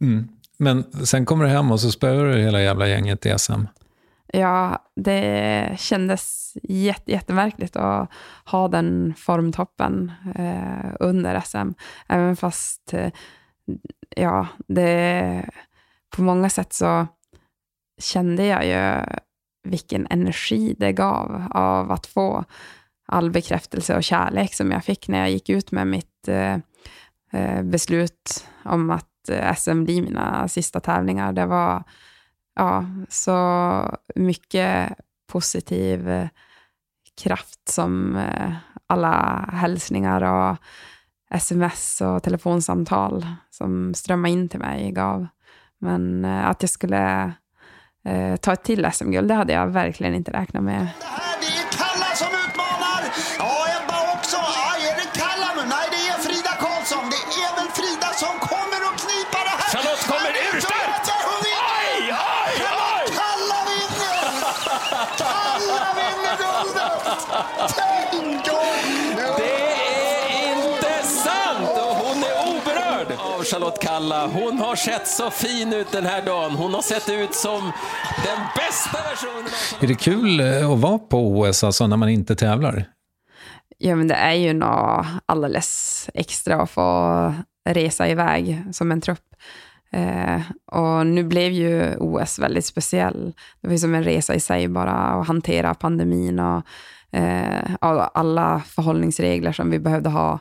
[SPEAKER 3] Mm. Men sen kommer du hem och så spöar du hela jävla gänget i SM.
[SPEAKER 4] Ja, det kändes jätte, jättemärkligt att ha den formtoppen eh, under SM. Även fast, eh, ja, det, på många sätt så kände jag ju vilken energi det gav av att få all bekräftelse och kärlek som jag fick när jag gick ut med mitt eh, eh beslut om att eh, SM blir mina sista tävlingar. Det var ja, så mycket positiv eh, kraft som eh, alla hälsningar och sms och telefonsamtal som strömmade in till mig gav. Men eh, att jag skulle eh, ta ett till SM-guld, det hade jag verkligen inte räknat med.
[SPEAKER 8] Det är
[SPEAKER 5] inte sant! Och hon är oberörd av Charlotte Kalla. Hon har sett så fin ut den här dagen. Hon har sett ut som den bästa versionen av
[SPEAKER 3] Är det kul eh, att vara på OS alltså, när man inte tävlar?
[SPEAKER 4] Ja, men det är ju något alldeles extra att få resa iväg som en trupp. Eh, och nu blev ju OS väldigt speciell. Det var ju som en resa i sig bara att hantera pandemin och eh, alla förhållningsregler som vi behövde ha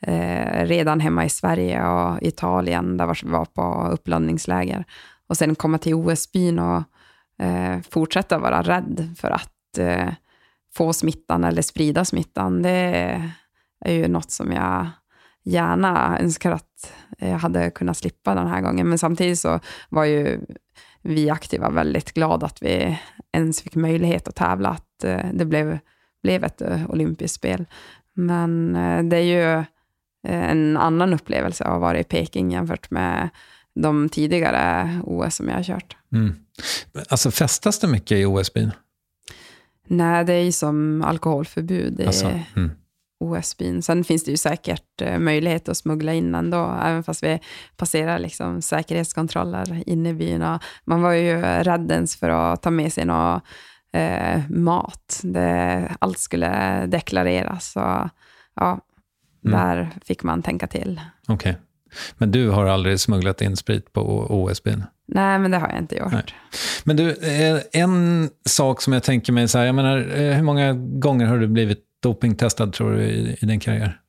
[SPEAKER 4] eh, redan hemma i Sverige och Italien, där vi var på uppladdningsläger. Och sen komma till OS-byn och eh, fortsätta vara rädd för att eh, få smittan eller sprida smittan, det är ju något som jag gärna önskar att jag hade kunnat slippa den här gången. Men samtidigt så var ju vi aktiva väldigt glada att vi ens fick möjlighet att tävla, att eh, det blev, blev ett eh, olympiskt spel. Men eh, det är ju eh, en annan upplevelse att vara i Peking jämfört med de tidigare OS som jag har kört.
[SPEAKER 3] Mm. Alltså festas det mycket i OS-byn?
[SPEAKER 4] Nej, det är ju som alkoholförbud i
[SPEAKER 3] Alltså, mm.
[SPEAKER 4] OS-byn. Sen finns det ju säkert möjlighet att smuggla in ändå, även fast vi passerar liksom säkerhetskontroller inne i byn. Man var ju rädd ens för att ta med sig någon eh, mat. Det, allt skulle deklareras. Så, ja,
[SPEAKER 3] Mm.
[SPEAKER 4] där fick man tänka till.
[SPEAKER 3] Okej. Men du har aldrig smugglat in sprit på OS-byn?
[SPEAKER 4] Nej, men det har jag inte gjort.
[SPEAKER 3] Nej. Men du, eh, en sak som jag tänker mig så här, jag menar, eh, hur många gånger har du blivit dopingtestad tror du i, i din karriär?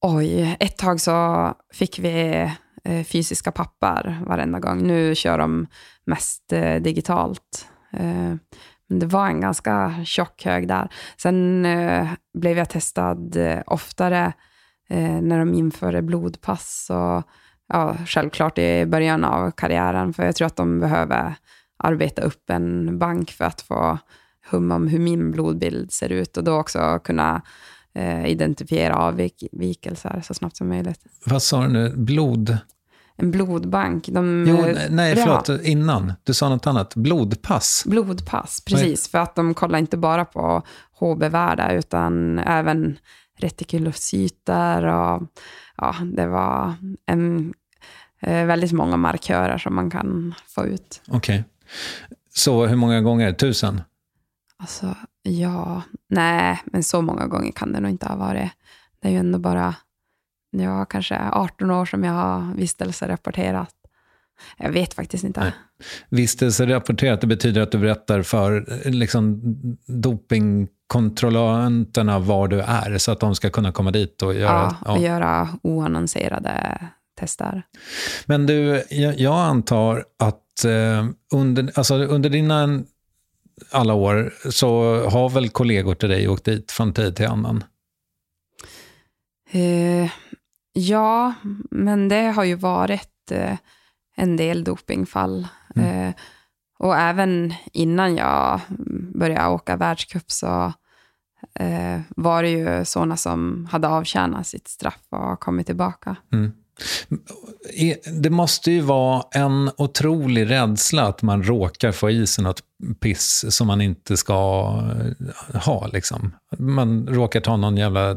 [SPEAKER 4] Oj, ett tag så fick vi eh, fysiska papper varenda gång. Nu kör de mest digitalt. Eh, men det var en ganska tjock hög där. Sen eh, blev jag testad eh, oftare när de införde blodpass. Och, ja, självklart i början av karriären, för jag tror att de behöver arbeta upp en bank för att få hum om hur min blodbild ser ut och då också kunna eh, identifiera avvikelser så snabbt som möjligt.
[SPEAKER 3] Vad sa du nu? Blod?
[SPEAKER 4] En blodbank. De,
[SPEAKER 3] Jo,
[SPEAKER 4] eh,
[SPEAKER 3] nej, förlåt, innan. Du sa något annat. Blodpass.
[SPEAKER 4] Blodpass, precis. För att de kollar inte bara på HB-värde utan även retikulocyter och ja, det var en, eh, väldigt många markörer som man kan få ut.
[SPEAKER 3] Okej. Så hur många gånger? Tusen?
[SPEAKER 4] Alltså, ja, nej, men så många gånger kan det nog inte ha varit. Det är ju ändå bara, ja, kanske 18 år som jag har vistelserapporterat. Jag vet faktiskt inte.
[SPEAKER 3] Nej. Vistelserapporterat, det betyder att du berättar för liksom, dopingkontrollanterna var du är, så att de ska kunna komma dit och göra...
[SPEAKER 4] ja, och göra oannonserade tester.
[SPEAKER 3] Men du, jag, jag antar att eh, under, alltså under dina alla år så har väl kollegor till dig åkt dit från tid till annan?
[SPEAKER 4] Eh, ja, men det har ju varit eh, en del dopingfall.
[SPEAKER 3] Mm.
[SPEAKER 4] Eh, och även innan jag började åka världscup så eh, var det ju sådana som hade avtjänat sitt straff och kommit tillbaka.
[SPEAKER 3] Mm. E, det måste ju vara en otrolig rädsla att man råkar få i sig något piss som man inte ska eh, ha. Liksom. Man råkar ta någon jävla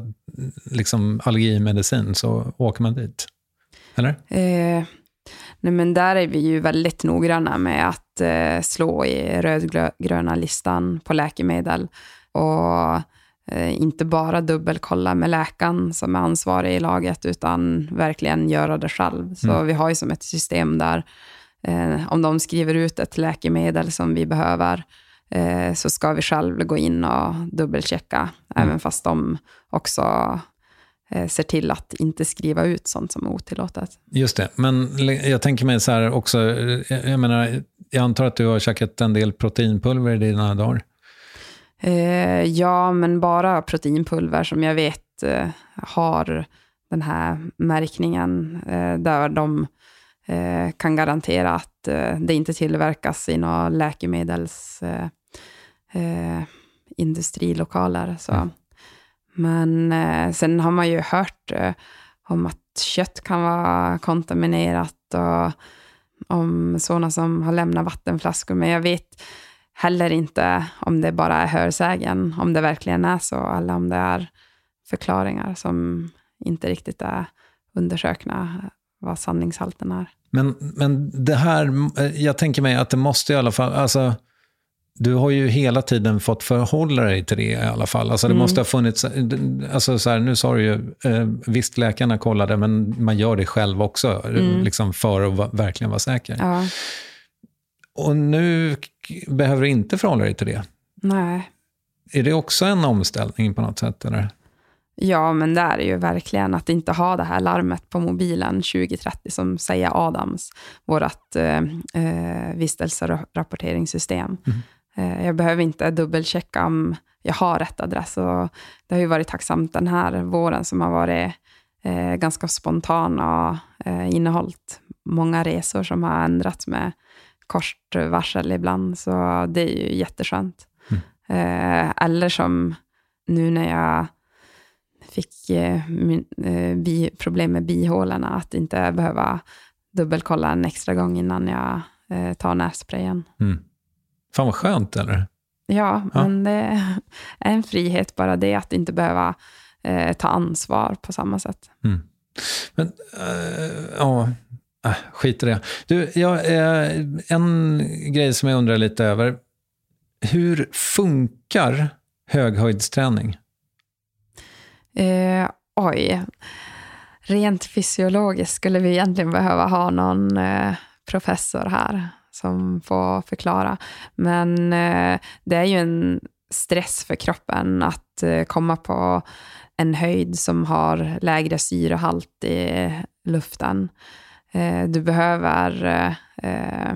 [SPEAKER 3] liksom, allergimedicin så åker man dit. Eller?
[SPEAKER 4] Eh, nej men där är vi ju väldigt noggranna med att eh, slå i rödgröna listan på läkemedel. Och inte bara dubbelkolla med läkaren som är ansvarig i laget, utan verkligen göra det själv. Så
[SPEAKER 3] Mm.
[SPEAKER 4] vi har ju som ett system där eh, om de skriver ut ett läkemedel som vi behöver, eh, så ska vi själv gå in och dubbelchecka, även fast de också eh, ser till att inte skriva ut sånt som är otillåtet.
[SPEAKER 3] Just det, men jag tänker mig så här också, eh, jag menar, jag antar att du har käkat en del proteinpulver i dina dagar.
[SPEAKER 4] Eh, ja, men bara proteinpulver som jag vet eh, har den här märkningen eh, där de eh, kan garantera att eh, det inte tillverkas i några läkemedels eh. Så.
[SPEAKER 3] Mm.
[SPEAKER 4] Men sen har man ju hört om att kött kan vara kontaminerat och om sådana som har lämnat vattenflaskor. Men jag vet heller inte om det bara är hörsägen, om det verkligen är så, eller om det är förklaringar som inte riktigt är undersökna, vad sanningshalten är.
[SPEAKER 3] Men, men det här, jag tänker mig att det måste i alla fall, alltså, du har ju hela tiden fått förhålla dig till det i alla fall. Alltså det
[SPEAKER 4] Mm.
[SPEAKER 3] måste ha funnits, alltså så här, nu sa du ju, eh, visst läkarna kollade, men man gör det själv också,
[SPEAKER 4] Mm.
[SPEAKER 3] liksom för att verkligen vara säker.
[SPEAKER 4] Ja,
[SPEAKER 3] Och nu behöver du inte förhålla dig till det.
[SPEAKER 4] nej.
[SPEAKER 3] Är det också en omställning på något sätt? Eller?
[SPEAKER 4] Ja, men det är ju verkligen att inte ha det här larmet på mobilen 2030 som säger Adams, vårt eh, eh, vistelserapporteringssystem. Eh, jag behöver inte dubbelchecka om jag har rätt adress. Och det har ju varit tacksamt den här våren som har varit eh, ganska spontan och eh, innehållit många resor som har ändrats med kort varsel ibland. Så det är ju jätteskönt. Eh, eller som nu när jag fick eh, min, eh, bi, problem med bihålorna, att inte behöva dubbelkolla en extra gång innan jag eh, tar nässprayen.
[SPEAKER 3] Mm. Fan vad skönt, eller?
[SPEAKER 4] Ja,
[SPEAKER 3] Ja.
[SPEAKER 4] men det är en frihet bara det, att inte behöva eh, ta ansvar på samma sätt.
[SPEAKER 3] Mm. Men, eh, ja, äh, skit i det. Du, jag, eh, en grej som jag undrar lite över. Hur funkar höghöjdsträning?
[SPEAKER 4] Eh, oj. Rent fysiologiskt skulle vi egentligen behöva ha någon eh, professor här som får förklara. Men eh, det är ju en stress för kroppen att eh, komma på en höjd som har lägre syrehalt i luften. Eh, du behöver eh, eh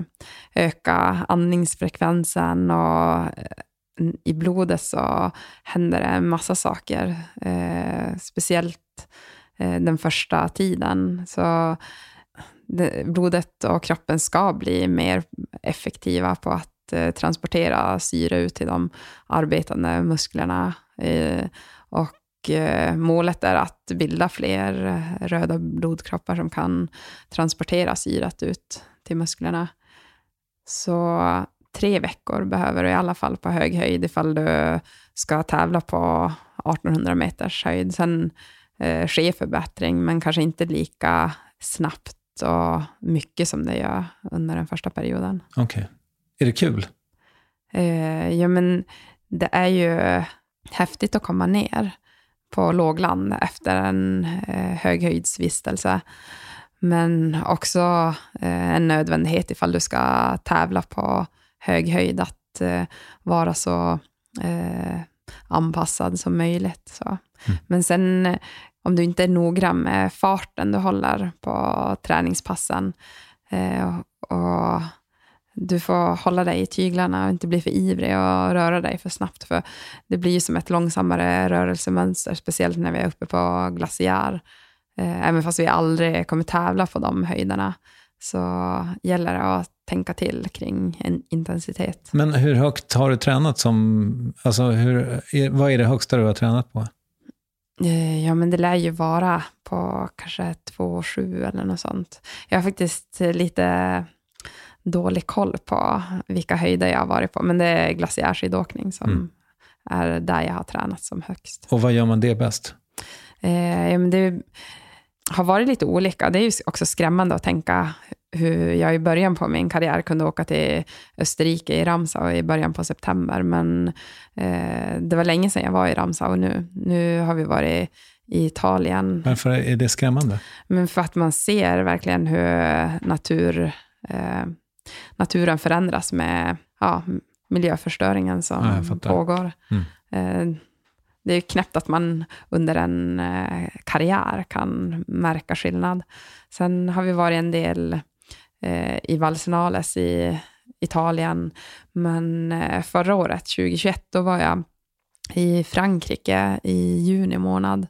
[SPEAKER 4] öka andningsfrekvensen och eh, i blodet så händer det en massa saker. Eh, speciellt eh, den första tiden. Så det, blodet och kroppen ska bli mer effektiva på att eh, transportera syre ut till de arbetande musklerna. Eh, och målet är att bilda fler eh, röda blodkroppar som kan transportera syret ut till musklerna. Så tre veckor behöver du i alla fall på hög höjd ifall du ska tävla på 1800 meters höjd. Sen eh, sker förbättring, men kanske inte lika snabbt och mycket som det gör under den första perioden.
[SPEAKER 3] Okej. Okay. Är det kul?
[SPEAKER 4] Eh, ja, men det är ju häftigt att komma ner på lågland efter en eh, höghöjdsvistelse. Men också eh, en nödvändighet ifall du ska tävla på hög höjd, att eh, vara så eh, anpassad som möjligt. Så. Mm. Men sen om du inte är noggrann med farten du håller på träningspassen eh, och du får hålla dig i tyglarna och inte bli för ivrig och röra dig för snabbt. För det blir ju som ett långsammare rörelsemönster, speciellt när vi är uppe på glaciär. Eh, även fast vi aldrig kommer tävla på de höjderna, så gäller det att tänka till kring en intensitet.
[SPEAKER 3] Men hur högt har du tränat? som, alltså hur, Vad är det högsta du har tränat på?
[SPEAKER 4] Eh, ja, men det lär ju vara på kanske 2,7 eller något sånt. Jag har faktiskt lite dålig koll på vilka höjder jag har varit på, men det är glaciärskidåkning som mm. är där jag har tränat som högst.
[SPEAKER 3] Och vad gör man det bäst?
[SPEAKER 4] Eh, det har varit lite olika. Det är ju också skrämmande att tänka hur jag i början på min karriär kunde åka till Österrike i Ramsau i början på september. Men eh, det var länge sedan jag var i Ramsau nu. Nu har vi varit i Italien.
[SPEAKER 3] Varför är det skrämmande?
[SPEAKER 4] Men för att man ser verkligen hur natur, eh, naturen förändras med ja, miljöförstöringen som ja, pågår. Mm. Eh, det är knäppt att man under en eh, karriär kan märka skillnad. Sen har vi varit en del eh, i Valsenales i Italien, men förra året, 2021, då var jag i Frankrike i juni månad.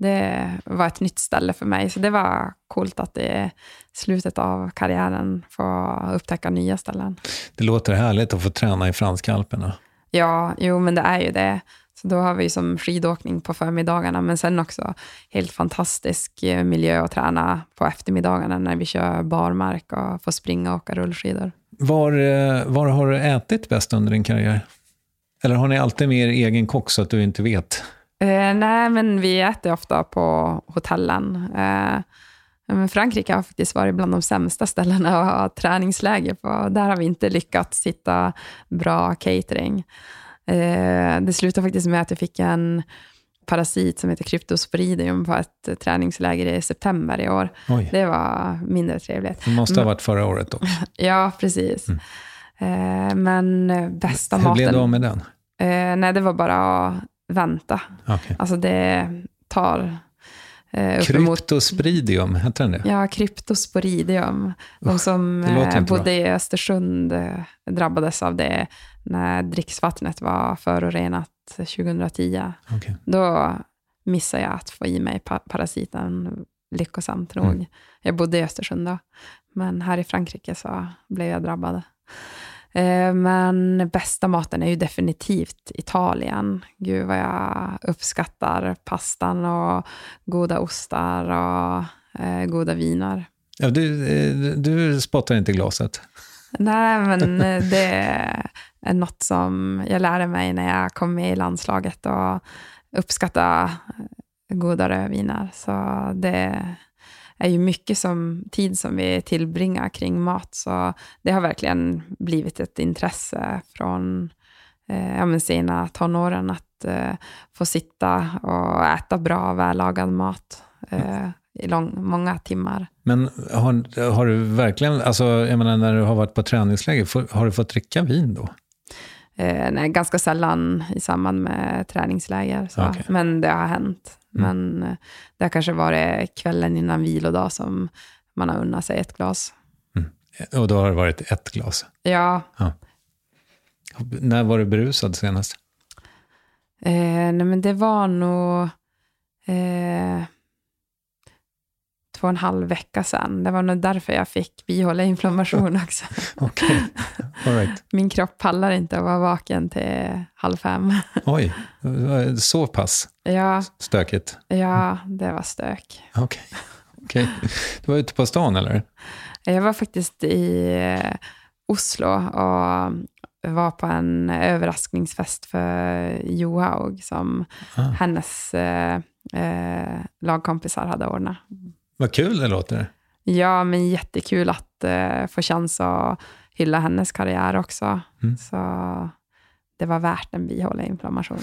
[SPEAKER 4] Det var ett nytt ställe för mig, så det var coolt att i slutet av karriären få upptäcka nya ställen.
[SPEAKER 3] Det låter härligt att få träna i franska alperna.
[SPEAKER 4] Ja, jo, men det är ju det. Så då har vi som skidåkning på förmiddagarna, men sen också helt fantastisk eh, miljö att träna på eftermiddagarna när vi kör barmark och får springa och åka rullskidor.
[SPEAKER 3] Var, eh, var har du ätit bäst under din karriär? Eller har ni alltid med er egen kock så att du inte vet?
[SPEAKER 4] Eh, nej, men vi äter ofta på hotellen. Eh, men Frankrike har faktiskt varit bland de sämsta ställena att ha träningsläger på. Där har vi inte lyckats hitta bra catering. Eh, det slutade faktiskt med att jag fick en parasit som heter kryptosporidium på ett träningsläger i september i år. Oj. Det var mindre trevligt.
[SPEAKER 3] Det måste ha varit förra året då.
[SPEAKER 4] ja, precis. Mm. Eh, men bästa
[SPEAKER 3] Hur
[SPEAKER 4] maten...
[SPEAKER 3] Hur blev du av med den?
[SPEAKER 4] Eh, nej, det var bara att vänta. Okay. Alltså det tar
[SPEAKER 3] Eh, Kryptosporidium, heter den det?
[SPEAKER 4] Ja, kryptosporidium. De som eh, bodde i Östersund eh, drabbades av det när dricksvattnet var förorenat 2010. Okay. Då missade jag att få i mig parasiten lyckosamt nog. Mm. Jag bodde i Östersund då, men här i Frankrike så blev jag drabbad. Eh, men bästa maten är ju definitivt Italien. Gud vad jag uppskattar pastan och goda ostar och eh, goda viner.
[SPEAKER 3] Ja, du, eh, du spottar inte glaset?
[SPEAKER 4] Nej, men det är något som jag lärde mig när jag kom med i landslaget och uppskatta goda rödviner. Så det är ju mycket som, tid som vi tillbringar kring mat. Så det har verkligen blivit ett intresse från eh, ja, men sena tonåren att eh, få sitta och äta bra, vällagad mat eh, i lång, många timmar.
[SPEAKER 3] Men har, har du verkligen, alltså, jag menar när du har varit på träningsläger, har du fått dricka vin då?
[SPEAKER 4] Eh, nej, ganska sällan i samband med träningsläger. Så. Okay. Men det har hänt. Mm. Men eh, det har kanske varit kvällen innan vilodag som man har unnat sig ett glas.
[SPEAKER 3] Mm. Och då har det varit ett glas?
[SPEAKER 4] Ja. ja.
[SPEAKER 3] När var du berusad senast?
[SPEAKER 4] Eh, nej, men det var nog eh, två och en halv vecka sedan. Det var nog därför jag fick bihåleinflammation också.
[SPEAKER 3] Okej, all right.
[SPEAKER 4] Min kropp pallar inte att vara vaken till halv fem.
[SPEAKER 3] Oj, så pass
[SPEAKER 4] Ja,
[SPEAKER 3] stökigt?
[SPEAKER 4] ja det var stök.
[SPEAKER 3] Okej. Okej. Du var ute på stan eller?
[SPEAKER 4] Jag var faktiskt i eh, Oslo och var på en överraskningsfest för Johaug som
[SPEAKER 3] Ah.
[SPEAKER 4] hennes eh, eh, lagkompisar hade ordnat.
[SPEAKER 3] Vad kul det låter.
[SPEAKER 4] Ja, men jättekul att eh, få chans att hylla hennes karriär också.
[SPEAKER 3] Mm.
[SPEAKER 4] Så det var värt en bihåleinflammation.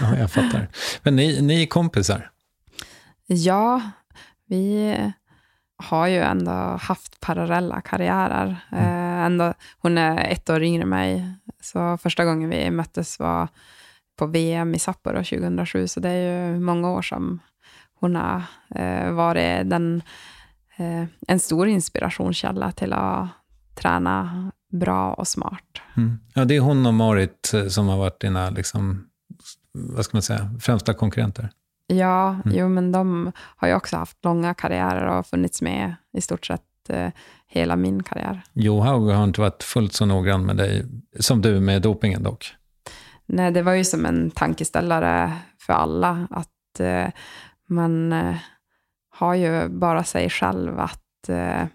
[SPEAKER 3] Ja, jag fattar. Men ni, ni är kompisar?
[SPEAKER 4] Ja, vi har ju ändå haft parallella karriärer. Eh, ändå, hon är ett år yngre än mig, så första gången vi möttes var på VM i Sapporo 2007, så det är ju många år som hon har eh, varit den, eh, en stor inspirationskälla till att träna bra och smart.
[SPEAKER 3] Mm. Ja, det är hon och Marit eh, som har varit dina, liksom, vad ska man säga, främsta konkurrenter.
[SPEAKER 4] Ja,
[SPEAKER 3] Mm.
[SPEAKER 4] jo, men de har ju också haft långa karriärer och funnits med i stort sett eh, hela min karriär.
[SPEAKER 3] Johaug har inte varit fullt så noggrann med dig som du med dopingen dock.
[SPEAKER 4] Nej, det var ju som en tankeställare för alla att eh, man eh, har ju bara sig själv att eh,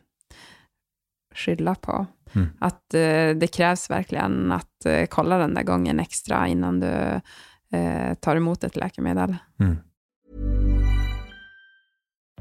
[SPEAKER 4] skylla på.
[SPEAKER 3] Mm.
[SPEAKER 4] Att eh, det krävs verkligen att eh, kolla den där gången extra innan du eh, tar emot ett läkemedel.
[SPEAKER 3] Mm.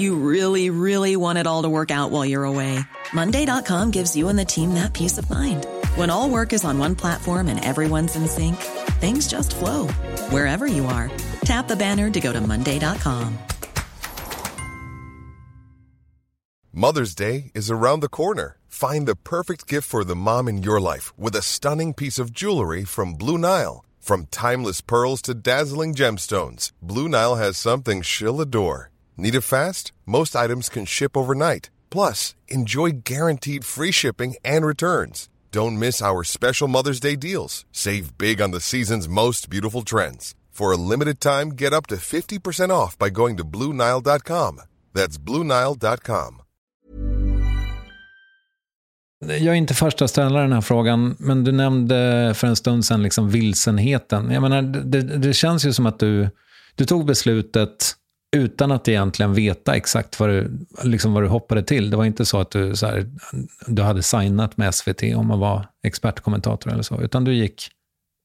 [SPEAKER 9] You really, really want it all to work out while you're away. Monday.com gives you and the team that peace of mind. When all work is on one platform and everyone's in sync, things just flow wherever you are. Tap the banner to go to Monday.com.
[SPEAKER 10] Mother's Day is around the corner. Find the perfect gift for the mom in your life with a stunning piece of jewelry from Blue Nile. From timeless pearls to dazzling gemstones, Blue Nile has something she'll adore. Need it fast? Most items can ship overnight. Plus, enjoy guaranteed free shipping and returns. Don't miss our special Mother's Day deals. Save big on the season's most beautiful trends. For a limited time, get up to 50% off by going to BlueNile.com. That's BlueNile.com.
[SPEAKER 3] Jag är inte första att ställa den här frågan, men du nämnde för en stund sedan liksom vilsenheten. Jag menar, det, det känns ju som att du, du tog beslutet utan att egentligen veta exakt vad du, liksom vad du hoppade till. Det var inte så att du, så här, du hade signat med SVT om att vara expertkommentator eller så, utan du gick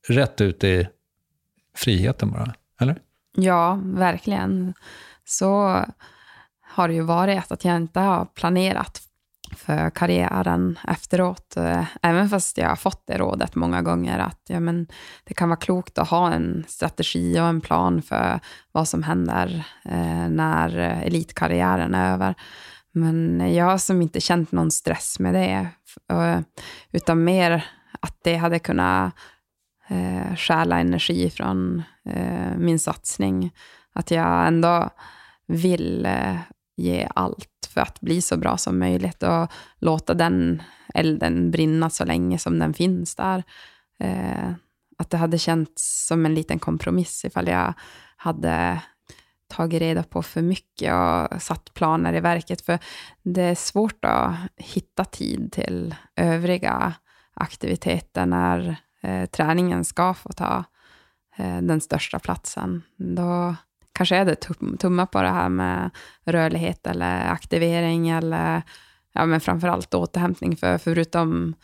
[SPEAKER 3] rätt ut i friheten bara, eller?
[SPEAKER 4] Ja, verkligen. Så har det ju varit att jag inte har planerat för karriären efteråt. Eh, även fast jag har fått det rådet många gånger att ja, men det kan vara klokt att ha en strategi och en plan för vad som händer eh, när elitkarriären är över. Men jag har som inte känt någon stress med det, eh, utan mer att det hade kunnat eh, stjäla energi från eh, min satsning. Att jag ändå vill eh, ge allt för att bli så bra som möjligt och låta den elden brinna så länge som den finns där. Eh, att det hade känts som en liten kompromiss ifall jag hade tagit reda på för mycket och satt planer i verket. För det är svårt att hitta tid till övriga aktiviteter när eh, träningen ska få ta eh, den största platsen. Då kanske är det tum- tumma på det här med rörlighet eller aktivering eller ja, men framförallt återhämtning. För förutom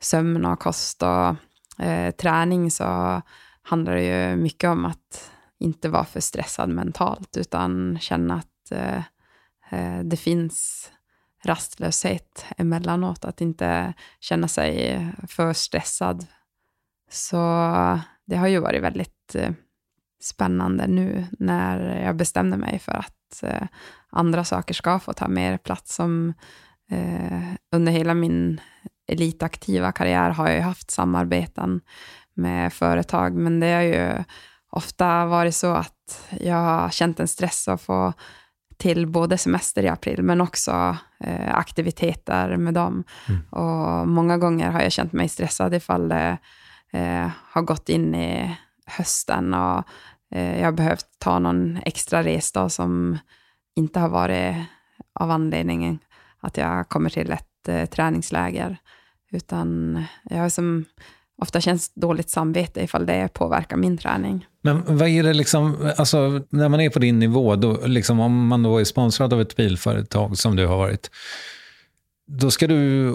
[SPEAKER 4] sömn och kost och eh, träning så handlar det ju mycket om att inte vara för stressad mentalt utan känna att eh, eh, det finns rastlöshet emellanåt. Att inte känna sig för stressad. Så det har ju varit väldigt eh, spännande nu när jag bestämde mig för att eh, andra saker ska få ta mer plats som eh, under hela min elitaktiva karriär har jag ju haft samarbeten med företag, men det har ju ofta varit så att jag har känt en stress att få till både semester i april, men också eh, aktiviteter med dem. Mm. Och många gånger har jag känt mig stressad ifall det eh, har gått in i hösten och eh, jag har behövt ta någon extra resdag som inte har varit av anledningen att jag kommer till ett eh, träningsläger, utan jag har som ofta känns dåligt samvete ifall det påverkar min träning.
[SPEAKER 3] Men vad är det liksom, alltså när man är på din nivå, då, liksom, om man då är sponsrad av ett bilföretag som du har varit, då ska du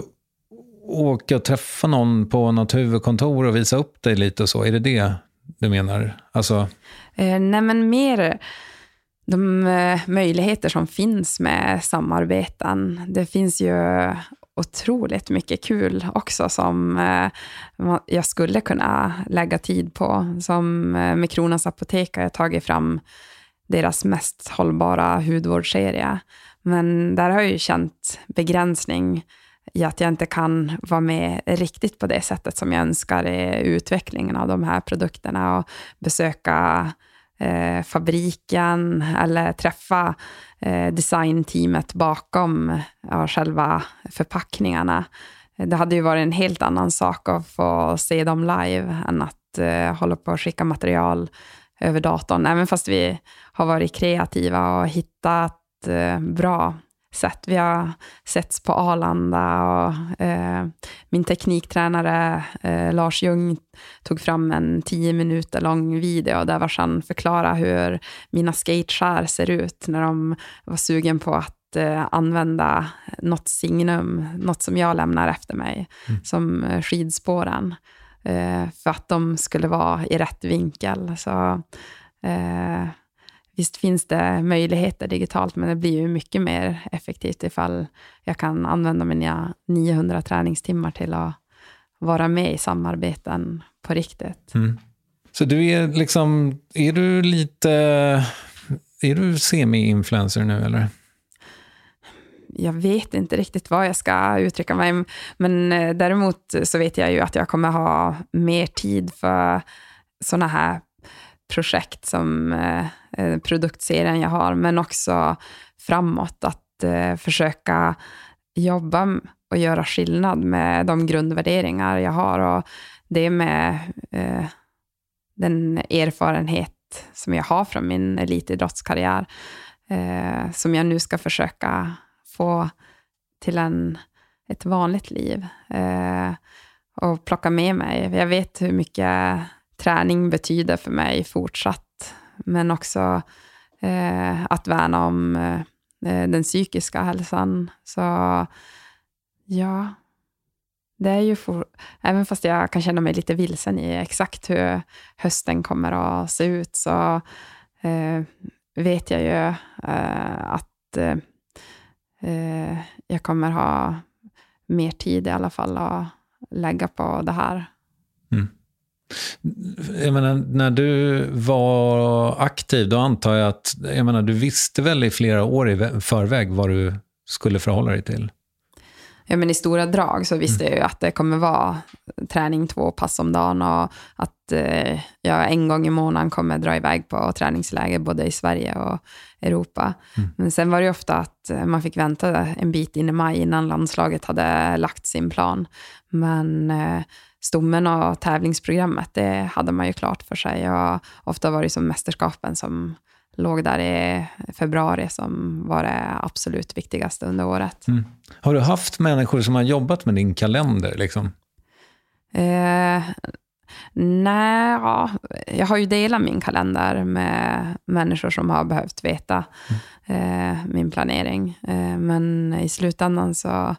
[SPEAKER 3] åka och träffa någon på något huvudkontor och visa upp dig lite och så. Är det det du menar? Alltså...
[SPEAKER 4] Eh, nej, men mer eh, de eh, möjligheter som finns med samarbeten. Det finns ju otroligt mycket kul också som eh, jag skulle kunna lägga tid på. Som med Kronans Apotek har jag tagit fram deras mest hållbara hudvårdsserie. Men där har jag ju känt begränsning i att jag inte kan vara med riktigt på det sättet som jag önskar i utvecklingen av de här produkterna och besöka eh, fabriken eller träffa eh, designteamet bakom ja, själva förpackningarna. Det hade ju varit en helt annan sak att få se dem live än att eh, hålla på och skicka material över datorn, även fast vi har varit kreativa och hittat eh, bra sätt. Vi har setts på Arlanda och eh, min tekniktränare eh, Lars Ljung tog fram en tio minuter lång video där vars han förklarade hur mina skateskär ser ut när de var sugen på att eh, använda något signum, något som jag lämnar efter mig, mm. som eh, skidspåren, eh, för att de skulle vara i rätt vinkel. Så Visst finns det möjligheter digitalt, men det blir ju mycket mer effektivt ifall jag kan använda mina 900 träningstimmar till att vara med i samarbeten på riktigt. Mm.
[SPEAKER 3] Så du är liksom, är du lite, är du semi-influencer nu eller?
[SPEAKER 4] jag vet inte riktigt vad jag ska uttrycka mig, men eh, däremot så vet jag ju att jag kommer ha mer tid för sådana här projekt som eh, eh, produktserien jag har, men också framåt att eh, försöka jobba och göra skillnad med de grundvärderingar jag har och det med eh, den erfarenhet som jag har från min elitidrottskarriär, eh, som jag nu ska försöka få till en, ett vanligt liv eh, och plocka med mig. Jag vet hur mycket träning betyder för mig fortsatt. Men också eh, att värna om eh, eh, den psykiska hälsan. Så ja, det är ju for, även fast jag kan känna mig lite vilsen i exakt hur hösten kommer att se ut, så eh, vet jag ju eh, att eh, eh jag kommer ha mer tid i alla fall att lägga på det här. Mm.
[SPEAKER 3] Jag menar, när du var aktiv, då antar jag att jag menar, du visste väl i flera år i förväg vad du skulle förhålla dig till?
[SPEAKER 4] Ja, men I stora drag så visste mm. jag ju att det kommer vara träning två pass om dagen och att eh, jag en gång i månaden kommer dra iväg på träningsläger både i Sverige och Europa. Mm. Men sen var det ofta att man fick vänta en bit in i maj innan landslaget hade lagt sin plan. Men eh, stommen och tävlingsprogrammet, det hade man ju klart för sig. Och ofta var det som mästerskapen som låg där i februari som var det absolut viktigaste under året. Mm.
[SPEAKER 3] Har du haft människor som har jobbat med din kalender? Liksom?
[SPEAKER 4] Eh, nej, ja. jag har ju delat min kalender med människor som har behövt veta mm. eh, min planering. Eh, men i slutändan så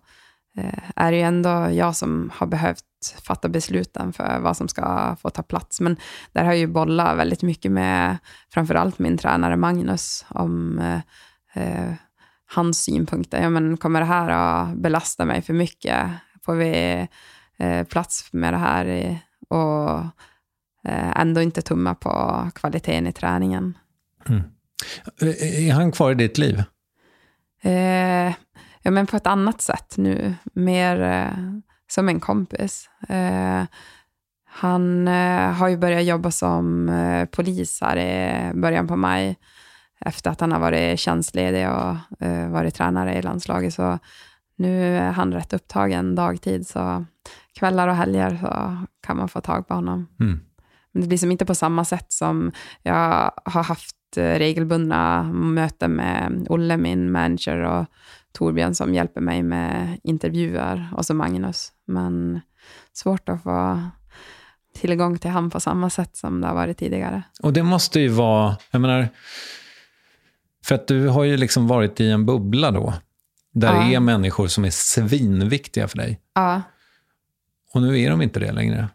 [SPEAKER 4] är det ju ändå jag som har behövt fatta besluten för vad som ska få ta plats. Men där har jag ju bollat väldigt mycket med framförallt min tränare Magnus om eh, eh, hans synpunkter. Ja, men kommer det här att belasta mig för mycket? Får vi eh, plats med det här och eh, ändå inte tumma på kvaliteten i träningen? Mm.
[SPEAKER 3] Är han kvar i ditt liv?
[SPEAKER 4] Ja, men på ett annat sätt nu. Mer eh, som en kompis. Eh, han eh, har ju börjat jobba som eh, polis här i början på maj. Efter att han har varit tjänstledig och eh, varit tränare i landslaget. Så nu är han rätt upptagen dagtid. Så kvällar och helger så kan man få tag på honom.
[SPEAKER 3] Mm.
[SPEAKER 4] Men det blir som inte på samma sätt som jag har haft eh, regelbundna möten med Olle, min manager, och Torbjörn som hjälper mig med intervjuer, och så Magnus. Men svårt att få tillgång till han på samma sätt som det har varit tidigare.
[SPEAKER 3] Och det måste ju vara, jag menar, för att du har ju liksom varit i en bubbla då, där
[SPEAKER 4] Ja.
[SPEAKER 3] det är människor som är svinviktiga för dig.
[SPEAKER 4] Ja,
[SPEAKER 3] Och nu är de inte det längre.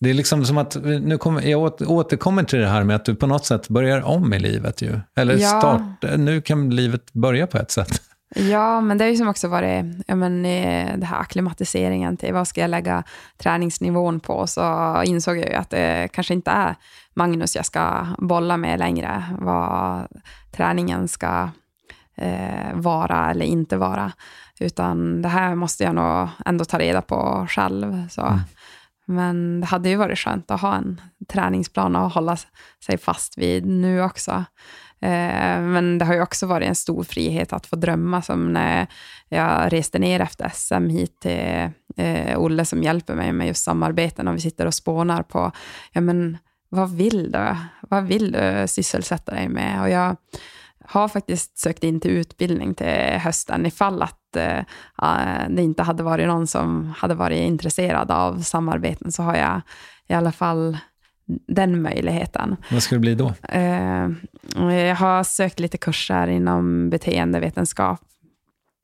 [SPEAKER 3] Det är liksom som att, nu kommer, jag åter- återkommer till det här med att du på något sätt börjar om i livet ju. Eller
[SPEAKER 4] Ja.
[SPEAKER 3] start, nu kan livet börja på ett sätt.
[SPEAKER 4] Ja, men det har ju som också varit ja, men, eh, det här akklimatiseringen till vad ska jag lägga träningsnivån på, så insåg jag ju att det kanske inte är Magnus jag ska bolla med längre, vad träningen ska eh, vara eller inte vara, utan det här måste jag nog ändå ta reda på själv. Så. Men det hade ju varit skönt att ha en träningsplan att hålla sig fast vid nu också. Eh, men det har ju också varit en stor frihet att få drömma, som när jag reste ner efter SM hit till eh, Olle som hjälper mig med just samarbeten och vi sitter och spånar på, ja men vad vill du? Vad vill du sysselsätta dig med? Och jag har faktiskt sökt in till utbildning till hösten ifall att eh, ah, det inte hade varit någon som hade varit intresserad av samarbeten så har jag i alla fall den möjligheten.
[SPEAKER 3] Vad ska det bli då?
[SPEAKER 4] Eh, jag har sökt lite kurser inom beteendevetenskap.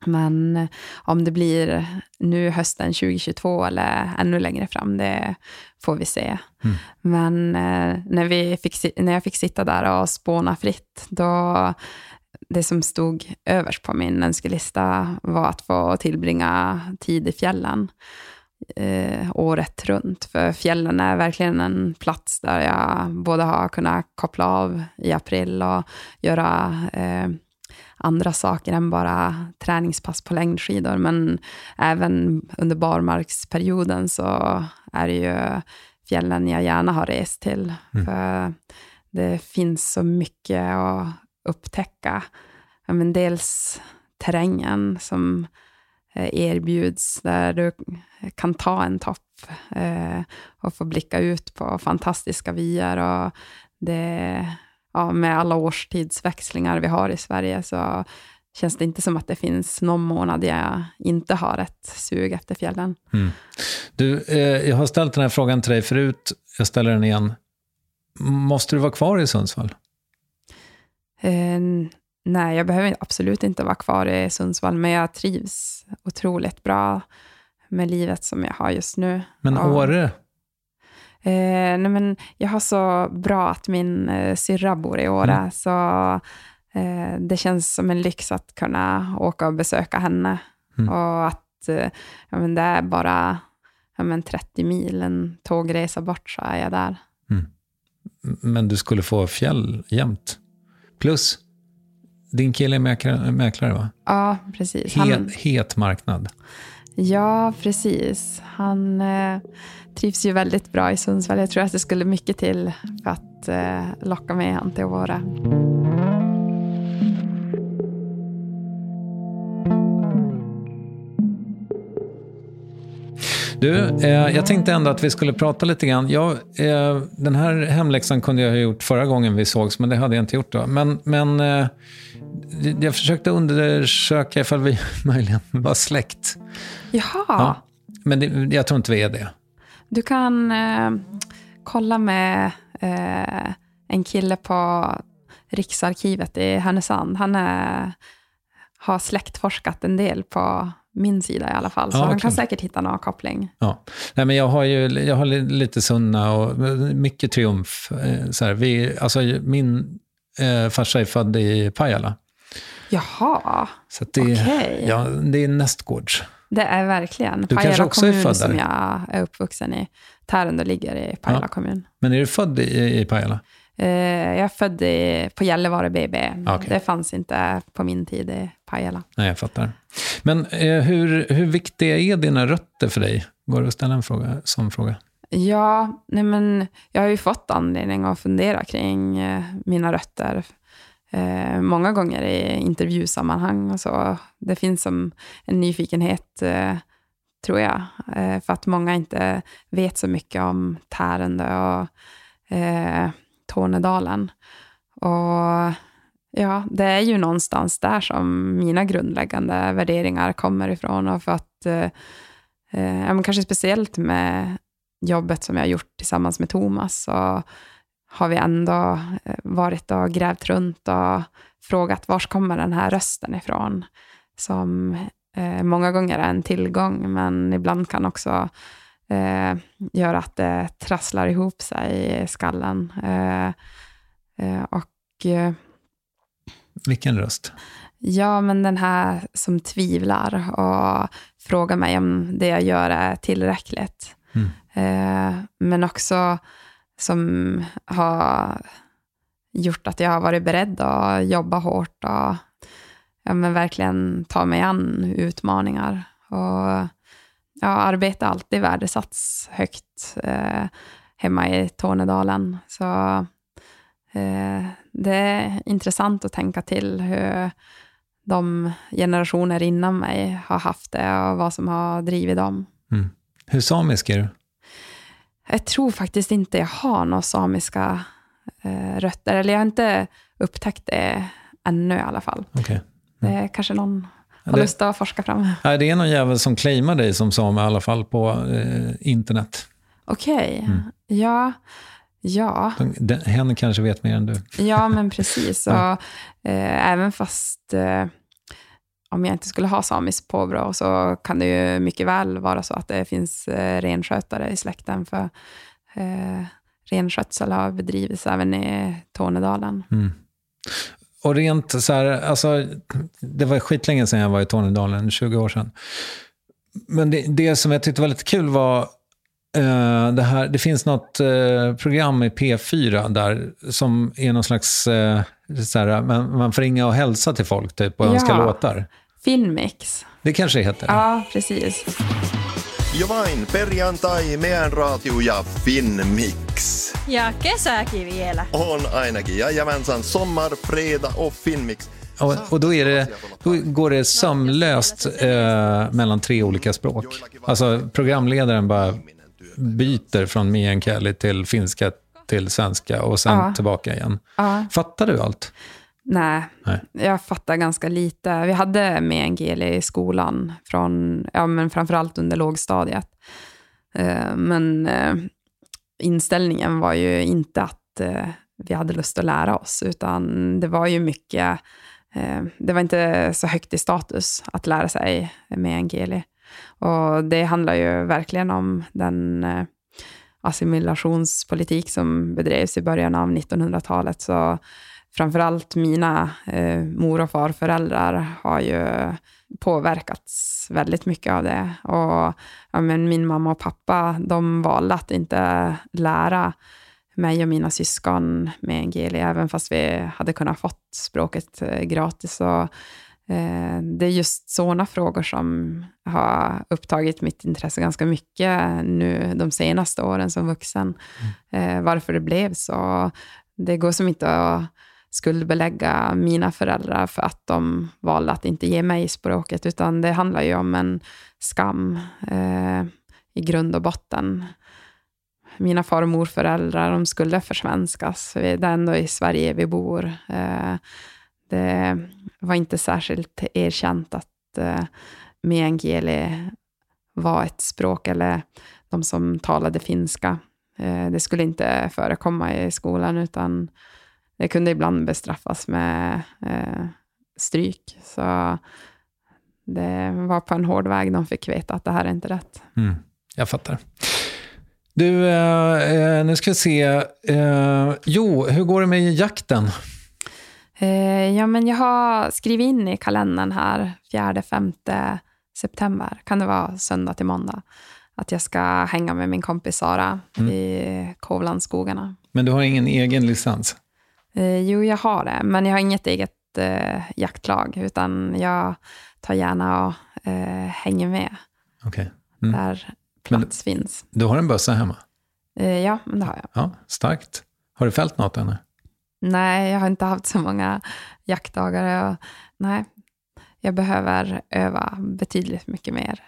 [SPEAKER 4] Men om det blir nu hösten 2022 eller ännu längre fram, det får vi se.
[SPEAKER 3] Mm.
[SPEAKER 4] Men eh, när, vi fick, när jag fick sitta där och spåna fritt, då det som stod överst på min önskelista var att få tillbringa tid i fjällen eh, året runt. För fjällen är verkligen en plats där jag både har kunnat koppla av i april och göra eh, andra saker än bara träningspass på längdskidor. Men även under barmarksperioden så är det ju fjällen jag gärna har rest till.
[SPEAKER 3] Mm.
[SPEAKER 4] För det finns så mycket att upptäcka. Men dels terrängen som erbjuds, där du kan ta en topp eh, och få blicka ut på fantastiska vyer. Och det, ja, med alla årstidsväxlingar vi har i Sverige så känns det inte som att det finns någon månad jag inte har ett sug efter fjällen.
[SPEAKER 3] Mm. Du, eh, jag har ställt den här frågan till dig förut, jag ställer den igen. Måste du vara kvar i Sundsvall?
[SPEAKER 4] Eh, nej, jag behöver absolut inte vara kvar i Sundsvall, men jag trivs otroligt bra med livet som jag har just nu.
[SPEAKER 3] Men. Åre?
[SPEAKER 4] Eh, nej, men jag har så bra att min eh, syrra bor i Åre,
[SPEAKER 3] Mm.
[SPEAKER 4] så eh, det känns som en lyx att kunna åka och besöka henne.
[SPEAKER 3] Mm.
[SPEAKER 4] Och att eh, ja, men det är bara ja, men 30 mil, en tågresa bort, så är jag där.
[SPEAKER 3] Men du skulle få fjäll jämt. Plus, din kille är mäklare, mäklare va?
[SPEAKER 4] Ja, precis.
[SPEAKER 3] Het,
[SPEAKER 4] Han,
[SPEAKER 3] het marknad.
[SPEAKER 4] ja, precis. Han eh, trivs ju väldigt bra i Sundsvall. Jag tror att det skulle mycket till för att eh, locka med han till Åre.
[SPEAKER 3] Du, eh, jag tänkte ändå att vi skulle prata lite grann. Jag, eh, den här hemläxan kunde jag ha gjort förra gången vi sågs, men det hade jag inte gjort då. Men, men eh, jag försökte undersöka ifall vi möjligen var släkt.
[SPEAKER 4] Jaha,
[SPEAKER 3] Ja. Men det, jag tror inte vi är det.
[SPEAKER 4] du kan eh, kolla med eh, en kille på Riksarkivet i Härnösand. Han är, har släktforskat en del på min sida i alla fall, så
[SPEAKER 3] Ja,
[SPEAKER 4] han kan
[SPEAKER 3] kul.
[SPEAKER 4] säkert hitta någon koppling.
[SPEAKER 3] Ja. Nej, men jag har ju jag har li- lite Sunna och mycket triumf. eh, Så här, vi, alltså, min eh, farsa är född i Pajala.
[SPEAKER 4] Jaha,
[SPEAKER 3] Så att det,
[SPEAKER 4] Okej.
[SPEAKER 3] ja, det är nästgårds.
[SPEAKER 4] det är verkligen
[SPEAKER 3] Du kanske
[SPEAKER 4] Pajala
[SPEAKER 3] också är
[SPEAKER 4] kommun
[SPEAKER 3] född
[SPEAKER 4] som
[SPEAKER 3] där?
[SPEAKER 4] jag är uppvuxen i. Tärendö ligger i Pajala
[SPEAKER 3] Ja.
[SPEAKER 4] kommun.
[SPEAKER 3] Men är du född i, i Pajala?
[SPEAKER 4] Eh, jag är född i, på Gällivare BB.
[SPEAKER 3] Okej.
[SPEAKER 4] Det fanns inte på min tid i Pajala.
[SPEAKER 3] Nej, jag fattar. Men eh, hur, hur viktiga är dina rötter för dig? Går det att ställa en fråga, sån fråga?
[SPEAKER 4] Ja, nej men jag har ju fått anledning att fundera kring eh, mina rötter. Eh, många gånger i intervjusammanhang och så. Det finns som en nyfikenhet, eh, tror jag, eh, för att många inte vet så mycket om Tärendö och eh, Tornedalen. Och ja, det är ju någonstans där som mina grundläggande värderingar kommer ifrån. Och för att, eh, eh, ja, men kanske speciellt med jobbet som jag har gjort tillsammans med Thomas, Och, har vi ändå eh, varit och grävt runt och frågat var kommer den här rösten ifrån? Som eh, många gånger är en tillgång, men ibland kan också eh, göra att det trasslar ihop sig i skallen. Eh, eh, och eh,
[SPEAKER 3] Vilken röst?
[SPEAKER 4] Ja, men den här som tvivlar och frågar mig om det jag gör är tillräckligt.
[SPEAKER 3] Mm.
[SPEAKER 4] Men också som har gjort att jag har varit beredd att jobba hårt och ja, men verkligen ta mig an utmaningar. Och ja, arbete har alltid värdesatts högt eh, hemma i Tornedalen. Så eh, det är intressant att tänka till hur de generationer innan mig har haft det och vad som har drivit dem.
[SPEAKER 3] Mm. Hur samisk är du?
[SPEAKER 4] Jag tror faktiskt inte jag har några samiska eh, rötter, eller jag har inte upptäckt det ännu i alla fall.
[SPEAKER 3] Okej.
[SPEAKER 4] Det är kanske någon har
[SPEAKER 3] det-
[SPEAKER 4] lust att forska fram.
[SPEAKER 3] Nej, det är någon jävel som claimar dig som same i alla fall på eh, internet.
[SPEAKER 4] Okej,
[SPEAKER 3] Mm.
[SPEAKER 4] ja, ja.
[SPEAKER 3] Den, hen kanske vet mer än du.
[SPEAKER 4] Ja, men precis. Och,
[SPEAKER 3] Ja.
[SPEAKER 4] eh, även fast eh, om jag inte skulle ha samiskt påbrå så kan det ju mycket väl vara så att det finns eh, renskötare i släkten. För eh, renskötsel har bedrivits även i Tornedalen.
[SPEAKER 3] Mm. Och rent så här, alltså, det var skitlänge sedan jag var i Tornedalen, 20 år sedan. Men det, det som jag tyckte var lite kul var eh, det här, det finns något eh, program i P4 där som är någon slags, eh, så här, man, man får ringa och hälsa till folk typ, och
[SPEAKER 4] Ja.
[SPEAKER 3] önska låtar.
[SPEAKER 4] Filmmix.
[SPEAKER 3] Det kanske heter.
[SPEAKER 4] Ja, precis.
[SPEAKER 11] Vain perjantai meidän raatio ja Finmix.
[SPEAKER 12] Ja kesäkin vielä.
[SPEAKER 11] On ainakin. Ja Jämensän sommar, fredag och Finmix.
[SPEAKER 3] Och, och då, är det, då går det sömlöst eh, mellan tre olika språk. Alltså programledaren bara byter från meänkieli till finska till svenska och sen
[SPEAKER 4] Ja.
[SPEAKER 3] tillbaka igen.
[SPEAKER 4] Ja.
[SPEAKER 3] Fattar du allt?
[SPEAKER 4] Nej,
[SPEAKER 3] Nej.
[SPEAKER 4] jag fattar ganska lite. Vi hade meänkieli i skolan, från, ja, men framförallt under lågstadiet. Eh, Men eh, inställningen var ju inte att eh, vi hade lust att lära oss, utan det var ju mycket, det var inte så högt i status att lära sig meänkieli. Och det handlar ju verkligen om den assimilationspolitik som bedrevs i början av 1900-talet. Så framförallt mina eh, mor och farföräldrar har ju påverkats väldigt mycket av det. Och ja, men min mamma och pappa, de valde att inte lära mig och mina syskon med Ngeli, även fast vi hade kunnat fått språket eh, gratis. Och, det är just sådana frågor som har upptagit mitt intresse ganska mycket nu de senaste åren som vuxen. Eh, varför det blev så. Det går som inte att skuldbelägga mina föräldrar för att de valde att inte ge mig språket, utan det handlar ju om en skam eh, i grund och botten. Mina far och morföräldrar, de skulle försvenskas. Det är ändå i Sverige vi bor. Eh, det var inte särskilt erkänt att eh, meänkieli var ett språk, eller de som talade finska. Eh, det skulle inte förekomma i skolan, utan det kunde ibland bestraffas med eh, stryk. Så det var på en hård väg de fick veta att det här är inte rätt.
[SPEAKER 3] Mm, jag fattar. Du, eh, eh nu ska vi se. Eh, jo, hur går det med jakten?
[SPEAKER 4] Eh, ja, men jag har skrivit in i kalendern här, 4-5 september, kan det vara söndag till måndag, att jag ska hänga med min kompis Sara
[SPEAKER 3] Mm.
[SPEAKER 4] i Kovlandsskogarna.
[SPEAKER 3] Men du har ingen egen licens?
[SPEAKER 4] Eh, jo, jag har det, men jag har inget eget eh, jaktlag, utan jag tar gärna och eh, hänger med
[SPEAKER 3] Okej. Mm.
[SPEAKER 4] där plats finns.
[SPEAKER 3] Du har en bössa hemma?
[SPEAKER 4] Eh, ja, men det har jag.
[SPEAKER 3] Ja, starkt. Har du fällt något ännu?
[SPEAKER 4] Nej, jag har inte haft så många jaktdagar. Och, nej, jag behöver öva betydligt mycket mer.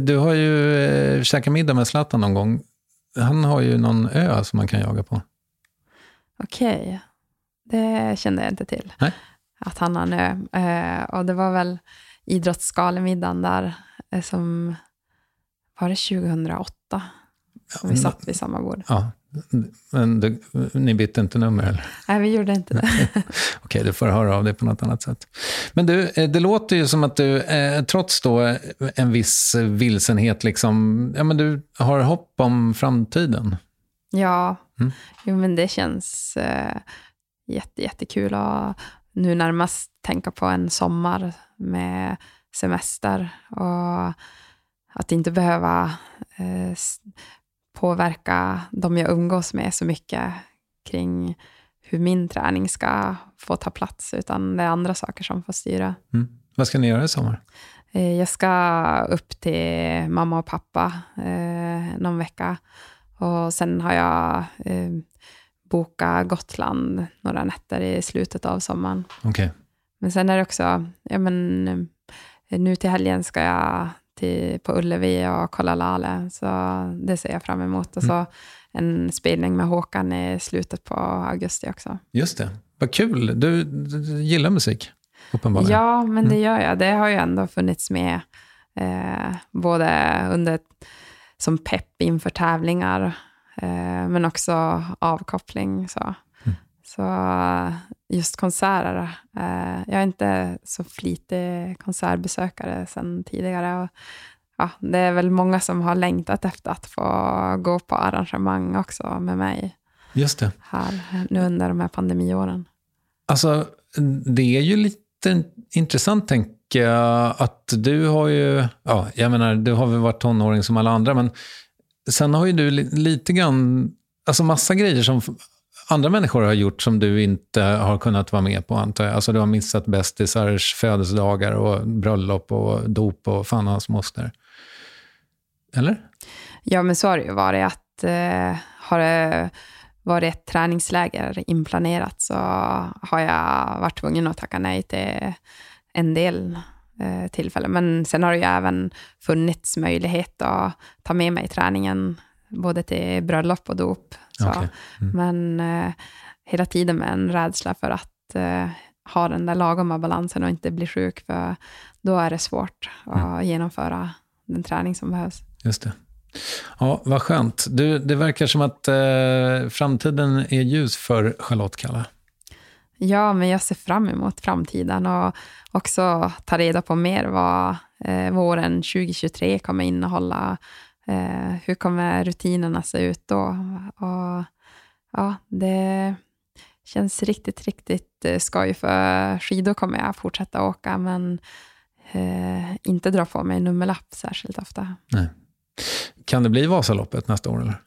[SPEAKER 3] Du har ju eh, käkat middag med Zlatan någon gång. Han har ju någon ö som man kan jaga på.
[SPEAKER 4] Okej, det kände jag inte till.
[SPEAKER 3] Nej.
[SPEAKER 4] Att han har en ö. Eh, och det var väl idrottsgalemiddagen där eh, som, var det 2008? Som vi satt vid samma bord.
[SPEAKER 3] Ja, men du, ni bytte inte nummer eller?
[SPEAKER 4] Nej, vi gjorde inte det.
[SPEAKER 3] Okej, du får höra av dig på något annat sätt. Men du, eh, det låter ju som att du, eh, trots då eh, en viss vilsenhet, liksom, ja, men du har hopp om framtiden.
[SPEAKER 4] Ja,
[SPEAKER 3] Mm.
[SPEAKER 4] jo, men det känns eh, jätte, jättekul att nu närmast tänka på en sommar med semester och att inte behöva eh, påverka de jag umgås med så mycket kring hur min träning ska få ta plats, utan det är andra saker som får styra.
[SPEAKER 3] Mm. Vad ska ni göra i sommar?
[SPEAKER 4] Eh, Jag ska upp till mamma och pappa eh, någon vecka. Och sen har jag eh, bokat Gotland några nätter i slutet av sommaren.
[SPEAKER 3] Okej.
[SPEAKER 4] Men sen är det också, ja men, eh, nu till helgen ska jag till, på Ullevi och kolla Lale, så det ser jag fram emot. Och så en spelning med Håkan i slutet på augusti också.
[SPEAKER 3] Just det. Vad kul. Du, du, du gillar musik, uppenbarligen.
[SPEAKER 4] Ja, men det gör jag. Det har ju ändå funnits med eh, både under, som pepp inför tävlingar, eh, men också avkoppling. Så, så just konserter. Eh, jag är inte så flitig konsertbesökare sedan tidigare. Och, ja, det är väl många som har längtat efter att få gå på arrangemang också med mig
[SPEAKER 3] Just det.
[SPEAKER 4] här nu under de här pandemiåren.
[SPEAKER 3] Alltså, det är ju lite intressant, tänker jag, att du har ju, ja, jag menar, du har väl varit tonåring som alla andra, men sen har ju du li, lite grann, alltså massa grejer som andra människor har gjort som du inte har kunnat vara med på, antar jag. Alltså du har missat bästisars födelsedagar och bröllop och dop och fan och hans moster. Eller?
[SPEAKER 4] Ja, men så har det ju varit att eh, har det varit ett träningsläger inplanerat så har jag varit tvungen att tacka nej till en del eh, tillfällen. Men sen har det ju även funnits möjlighet att ta med mig träningen både till bröllop och dop. Så.
[SPEAKER 3] Okej. Mm.
[SPEAKER 4] Men eh, hela tiden med en rädsla för att eh, ha den där lagoma balansen och inte bli sjuk, för då är det svårt att genomföra den träning som behövs.
[SPEAKER 3] Just det. Ja, vad skönt. Du, det verkar som att eh, framtiden är ljus för Charlotte Kalla.
[SPEAKER 4] Ja, men jag ser fram emot framtiden och också ta reda på mer vad eh, våren 2023 kommer innehålla. Eh, hur kommer rutinerna se ut då? Och, ja, det känns riktigt, riktigt eh, skoj för skidor kommer jag fortsätta åka, men eh, inte dra på mig nummerlapp särskilt ofta.
[SPEAKER 3] Nej. Kan det bli Vasaloppet nästa år? Eller?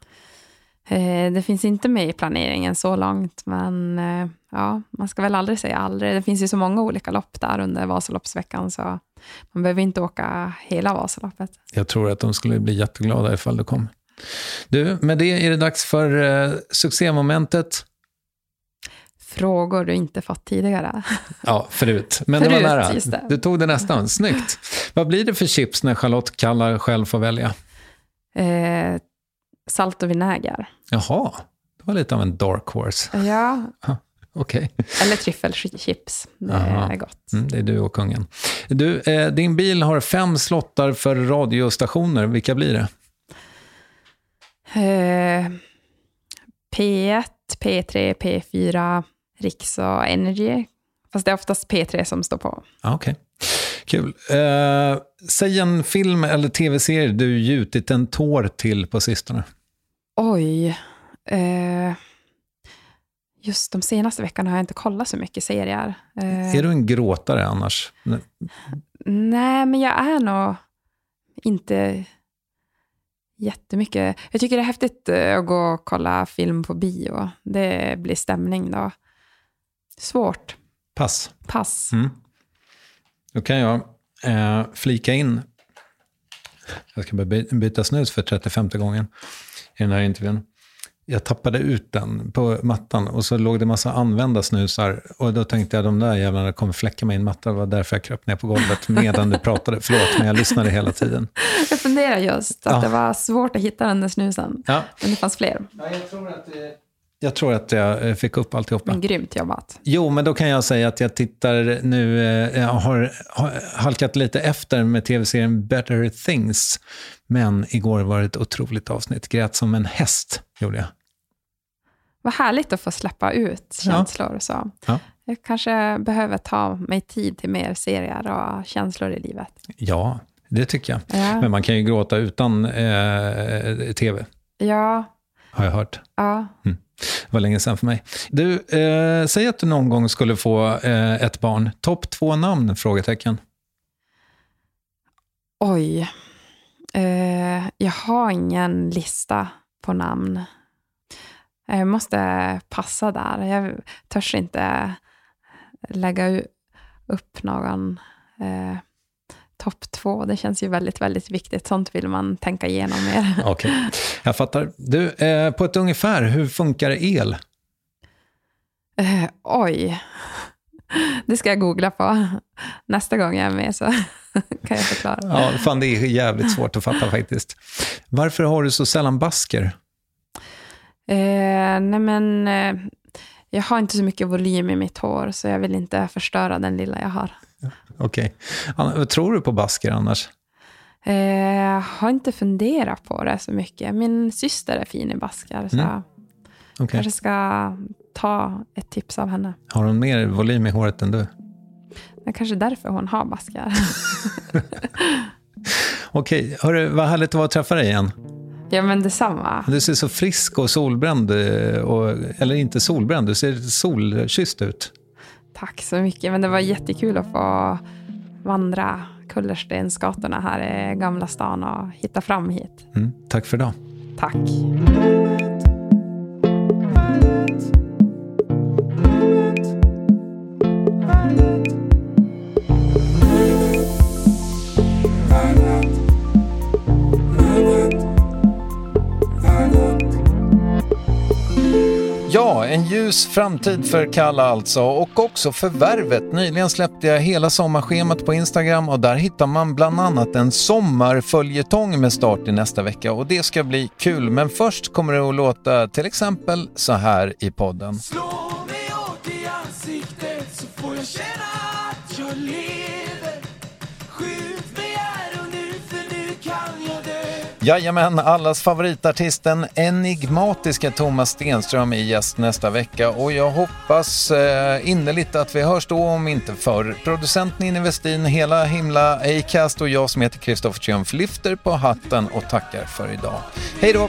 [SPEAKER 4] Eh, Det finns inte med i planeringen så långt, men eh, ja, man ska väl aldrig säga aldrig. Det finns ju så många olika lopp där under Vasaloppsveckan, så man behöver inte åka hela Vasaloppet.
[SPEAKER 3] Jag tror att de skulle bli jätteglada ifall du kom. Du, med det är det dags för eh, succémomentet.
[SPEAKER 4] Frågor du inte fått tidigare.
[SPEAKER 3] Ja, förut. Men det
[SPEAKER 4] Förut,
[SPEAKER 3] var nära.
[SPEAKER 4] det.
[SPEAKER 3] Du tog det nästan. Snyggt. Vad blir det för chips när Charlotte Kalla själv får välja?
[SPEAKER 4] Eh, salt och vinäger.
[SPEAKER 3] Jaha, det var lite av en dark horse.
[SPEAKER 4] Ja,
[SPEAKER 3] Okej.
[SPEAKER 4] eller tryffelchips. Det
[SPEAKER 3] Aha.
[SPEAKER 4] är gott.
[SPEAKER 3] Mm, det är du och kungen. Du, eh, din bil har fem slottar för radiostationer. Vilka blir det?
[SPEAKER 4] Eh, P1, P3, P4, Riks och Energy. Fast det är oftast P3 som står på.
[SPEAKER 3] Ah, Okej, kul. Eh, säg en film eller tv-serie du gjutit en tår till på sistone.
[SPEAKER 4] Oj. Eh, just de senaste veckorna har jag inte kollat så mycket serier. Eh,
[SPEAKER 3] Är du en gråtare annars?
[SPEAKER 4] Nej, men jag är nog inte jättemycket. Jag tycker det är häftigt eh, att gå och kolla film på bio. Det blir stämning då. Svårt.
[SPEAKER 3] Pass.
[SPEAKER 4] Pass.
[SPEAKER 3] Mm. Då kan jag eh, flika in, jag ska börja byta snus för 35 gången i den här intervjun. Jag tappade ut den på mattan och så låg det massa använda snusar. Och då tänkte jag de där jävlarna kommer fläcka mig i en matta. Det var därför jag kröp ner på golvet medan du pratade. Förlåt, men jag lyssnade hela tiden.
[SPEAKER 4] Jag funderar just att
[SPEAKER 3] Ja.
[SPEAKER 4] det var svårt att hitta den där snusen.
[SPEAKER 3] Ja.
[SPEAKER 4] Men det fanns fler.
[SPEAKER 3] Jag tror att jag eh, fick upp alltihopa.
[SPEAKER 4] Men grymt jobbat.
[SPEAKER 3] Jo, men då kan jag säga att jag tittar nu, eh, jag har, har halkat lite efter med tv-serien Better Things. Men igår var det ett otroligt avsnitt. Grät som en häst, gjorde jag.
[SPEAKER 4] Vad härligt att få släppa ut känslor. Så.
[SPEAKER 3] Ja.
[SPEAKER 4] Jag kanske behöver ta mig tid till mer serier och känslor i livet.
[SPEAKER 3] Ja, det tycker jag.
[SPEAKER 4] Ja.
[SPEAKER 3] Men man kan ju gråta utan eh, tv,
[SPEAKER 4] Ja,
[SPEAKER 3] har jag hört.
[SPEAKER 4] ja.
[SPEAKER 3] Det var länge sedan för mig. Du, eh, säg att du någon gång skulle få eh, ett barn. Topp två namn? Frågetecken.
[SPEAKER 4] Oj. Eh, jag har ingen lista på namn. Jag måste passa där. Jag törs inte lägga upp någon eh, topp två. Det känns ju väldigt, väldigt viktigt. Sånt vill man tänka igenom mer.
[SPEAKER 3] Okej, jag fattar. Du, eh, på ett ungefär, hur funkar el?
[SPEAKER 4] Eh, oj. Det ska jag googla på. Nästa gång jag är med så kan jag förklara.
[SPEAKER 3] Ja, fan det är jävligt svårt att fatta faktiskt. Varför har du så sällan basker?
[SPEAKER 4] Eh, nej men, eh, jag har inte så mycket volym i mitt hår, så jag vill inte förstöra den lilla jag har.
[SPEAKER 3] Okej. Vad tror du på basker annars?
[SPEAKER 4] Eh, jag har inte funderat på det så mycket. Min syster är fin i baskar, så
[SPEAKER 3] Mm.
[SPEAKER 4] jag kanske ska ta ett tips av henne.
[SPEAKER 3] Har hon mer volym i håret än du?
[SPEAKER 4] Det är kanske därför hon har baskar.
[SPEAKER 3] Okej, hörru, vad härligt det var att träffa dig igen.
[SPEAKER 4] ja, men detsamma.
[SPEAKER 3] Du ser så frisk och solbränd, eh, och, eller inte solbränd, du ser solkysst ut.
[SPEAKER 4] Tack så mycket. Men det var jättekul att få vandra kullerstensgatorna här i Gamla stan och hitta fram hit.
[SPEAKER 3] Mm, tack för idag.
[SPEAKER 4] Tack.
[SPEAKER 3] Ja, en ljus framtid för Kalla alltså och också för Värvet. Nyligen släppte jag hela sommarschemat på Instagram och där hittar man bland annat en sommarföljetong med start i nästa vecka och det ska bli kul. Men först kommer det att låta till exempel så här i podden.
[SPEAKER 13] Slå
[SPEAKER 3] Jajamän, allas favoritartisten enigmatiska Thomas Stenström är gäst nästa vecka och jag hoppas eh, innerligt att vi hörs då om inte förr. Producenten Ninni Westin, hela himla Acast och jag som heter Kristoffer Triumf lyfter på hatten och tackar för idag. Hej då!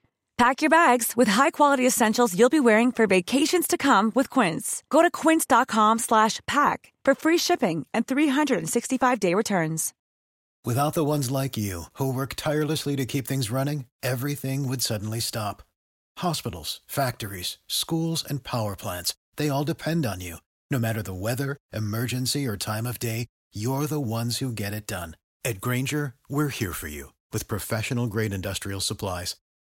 [SPEAKER 14] Pack your bags with high-quality essentials you'll be wearing for vacations to come with Quince. Go to quince.com slash pack for free shipping and 365-day returns.
[SPEAKER 15] Without the ones like you, who work tirelessly to keep things running, everything would suddenly stop. Hospitals, factories, schools, and power plants, they all depend on you. No matter the weather, emergency, or time of day, you're the ones who get it done. At Granger, we're here for you with professional grade industrial supplies.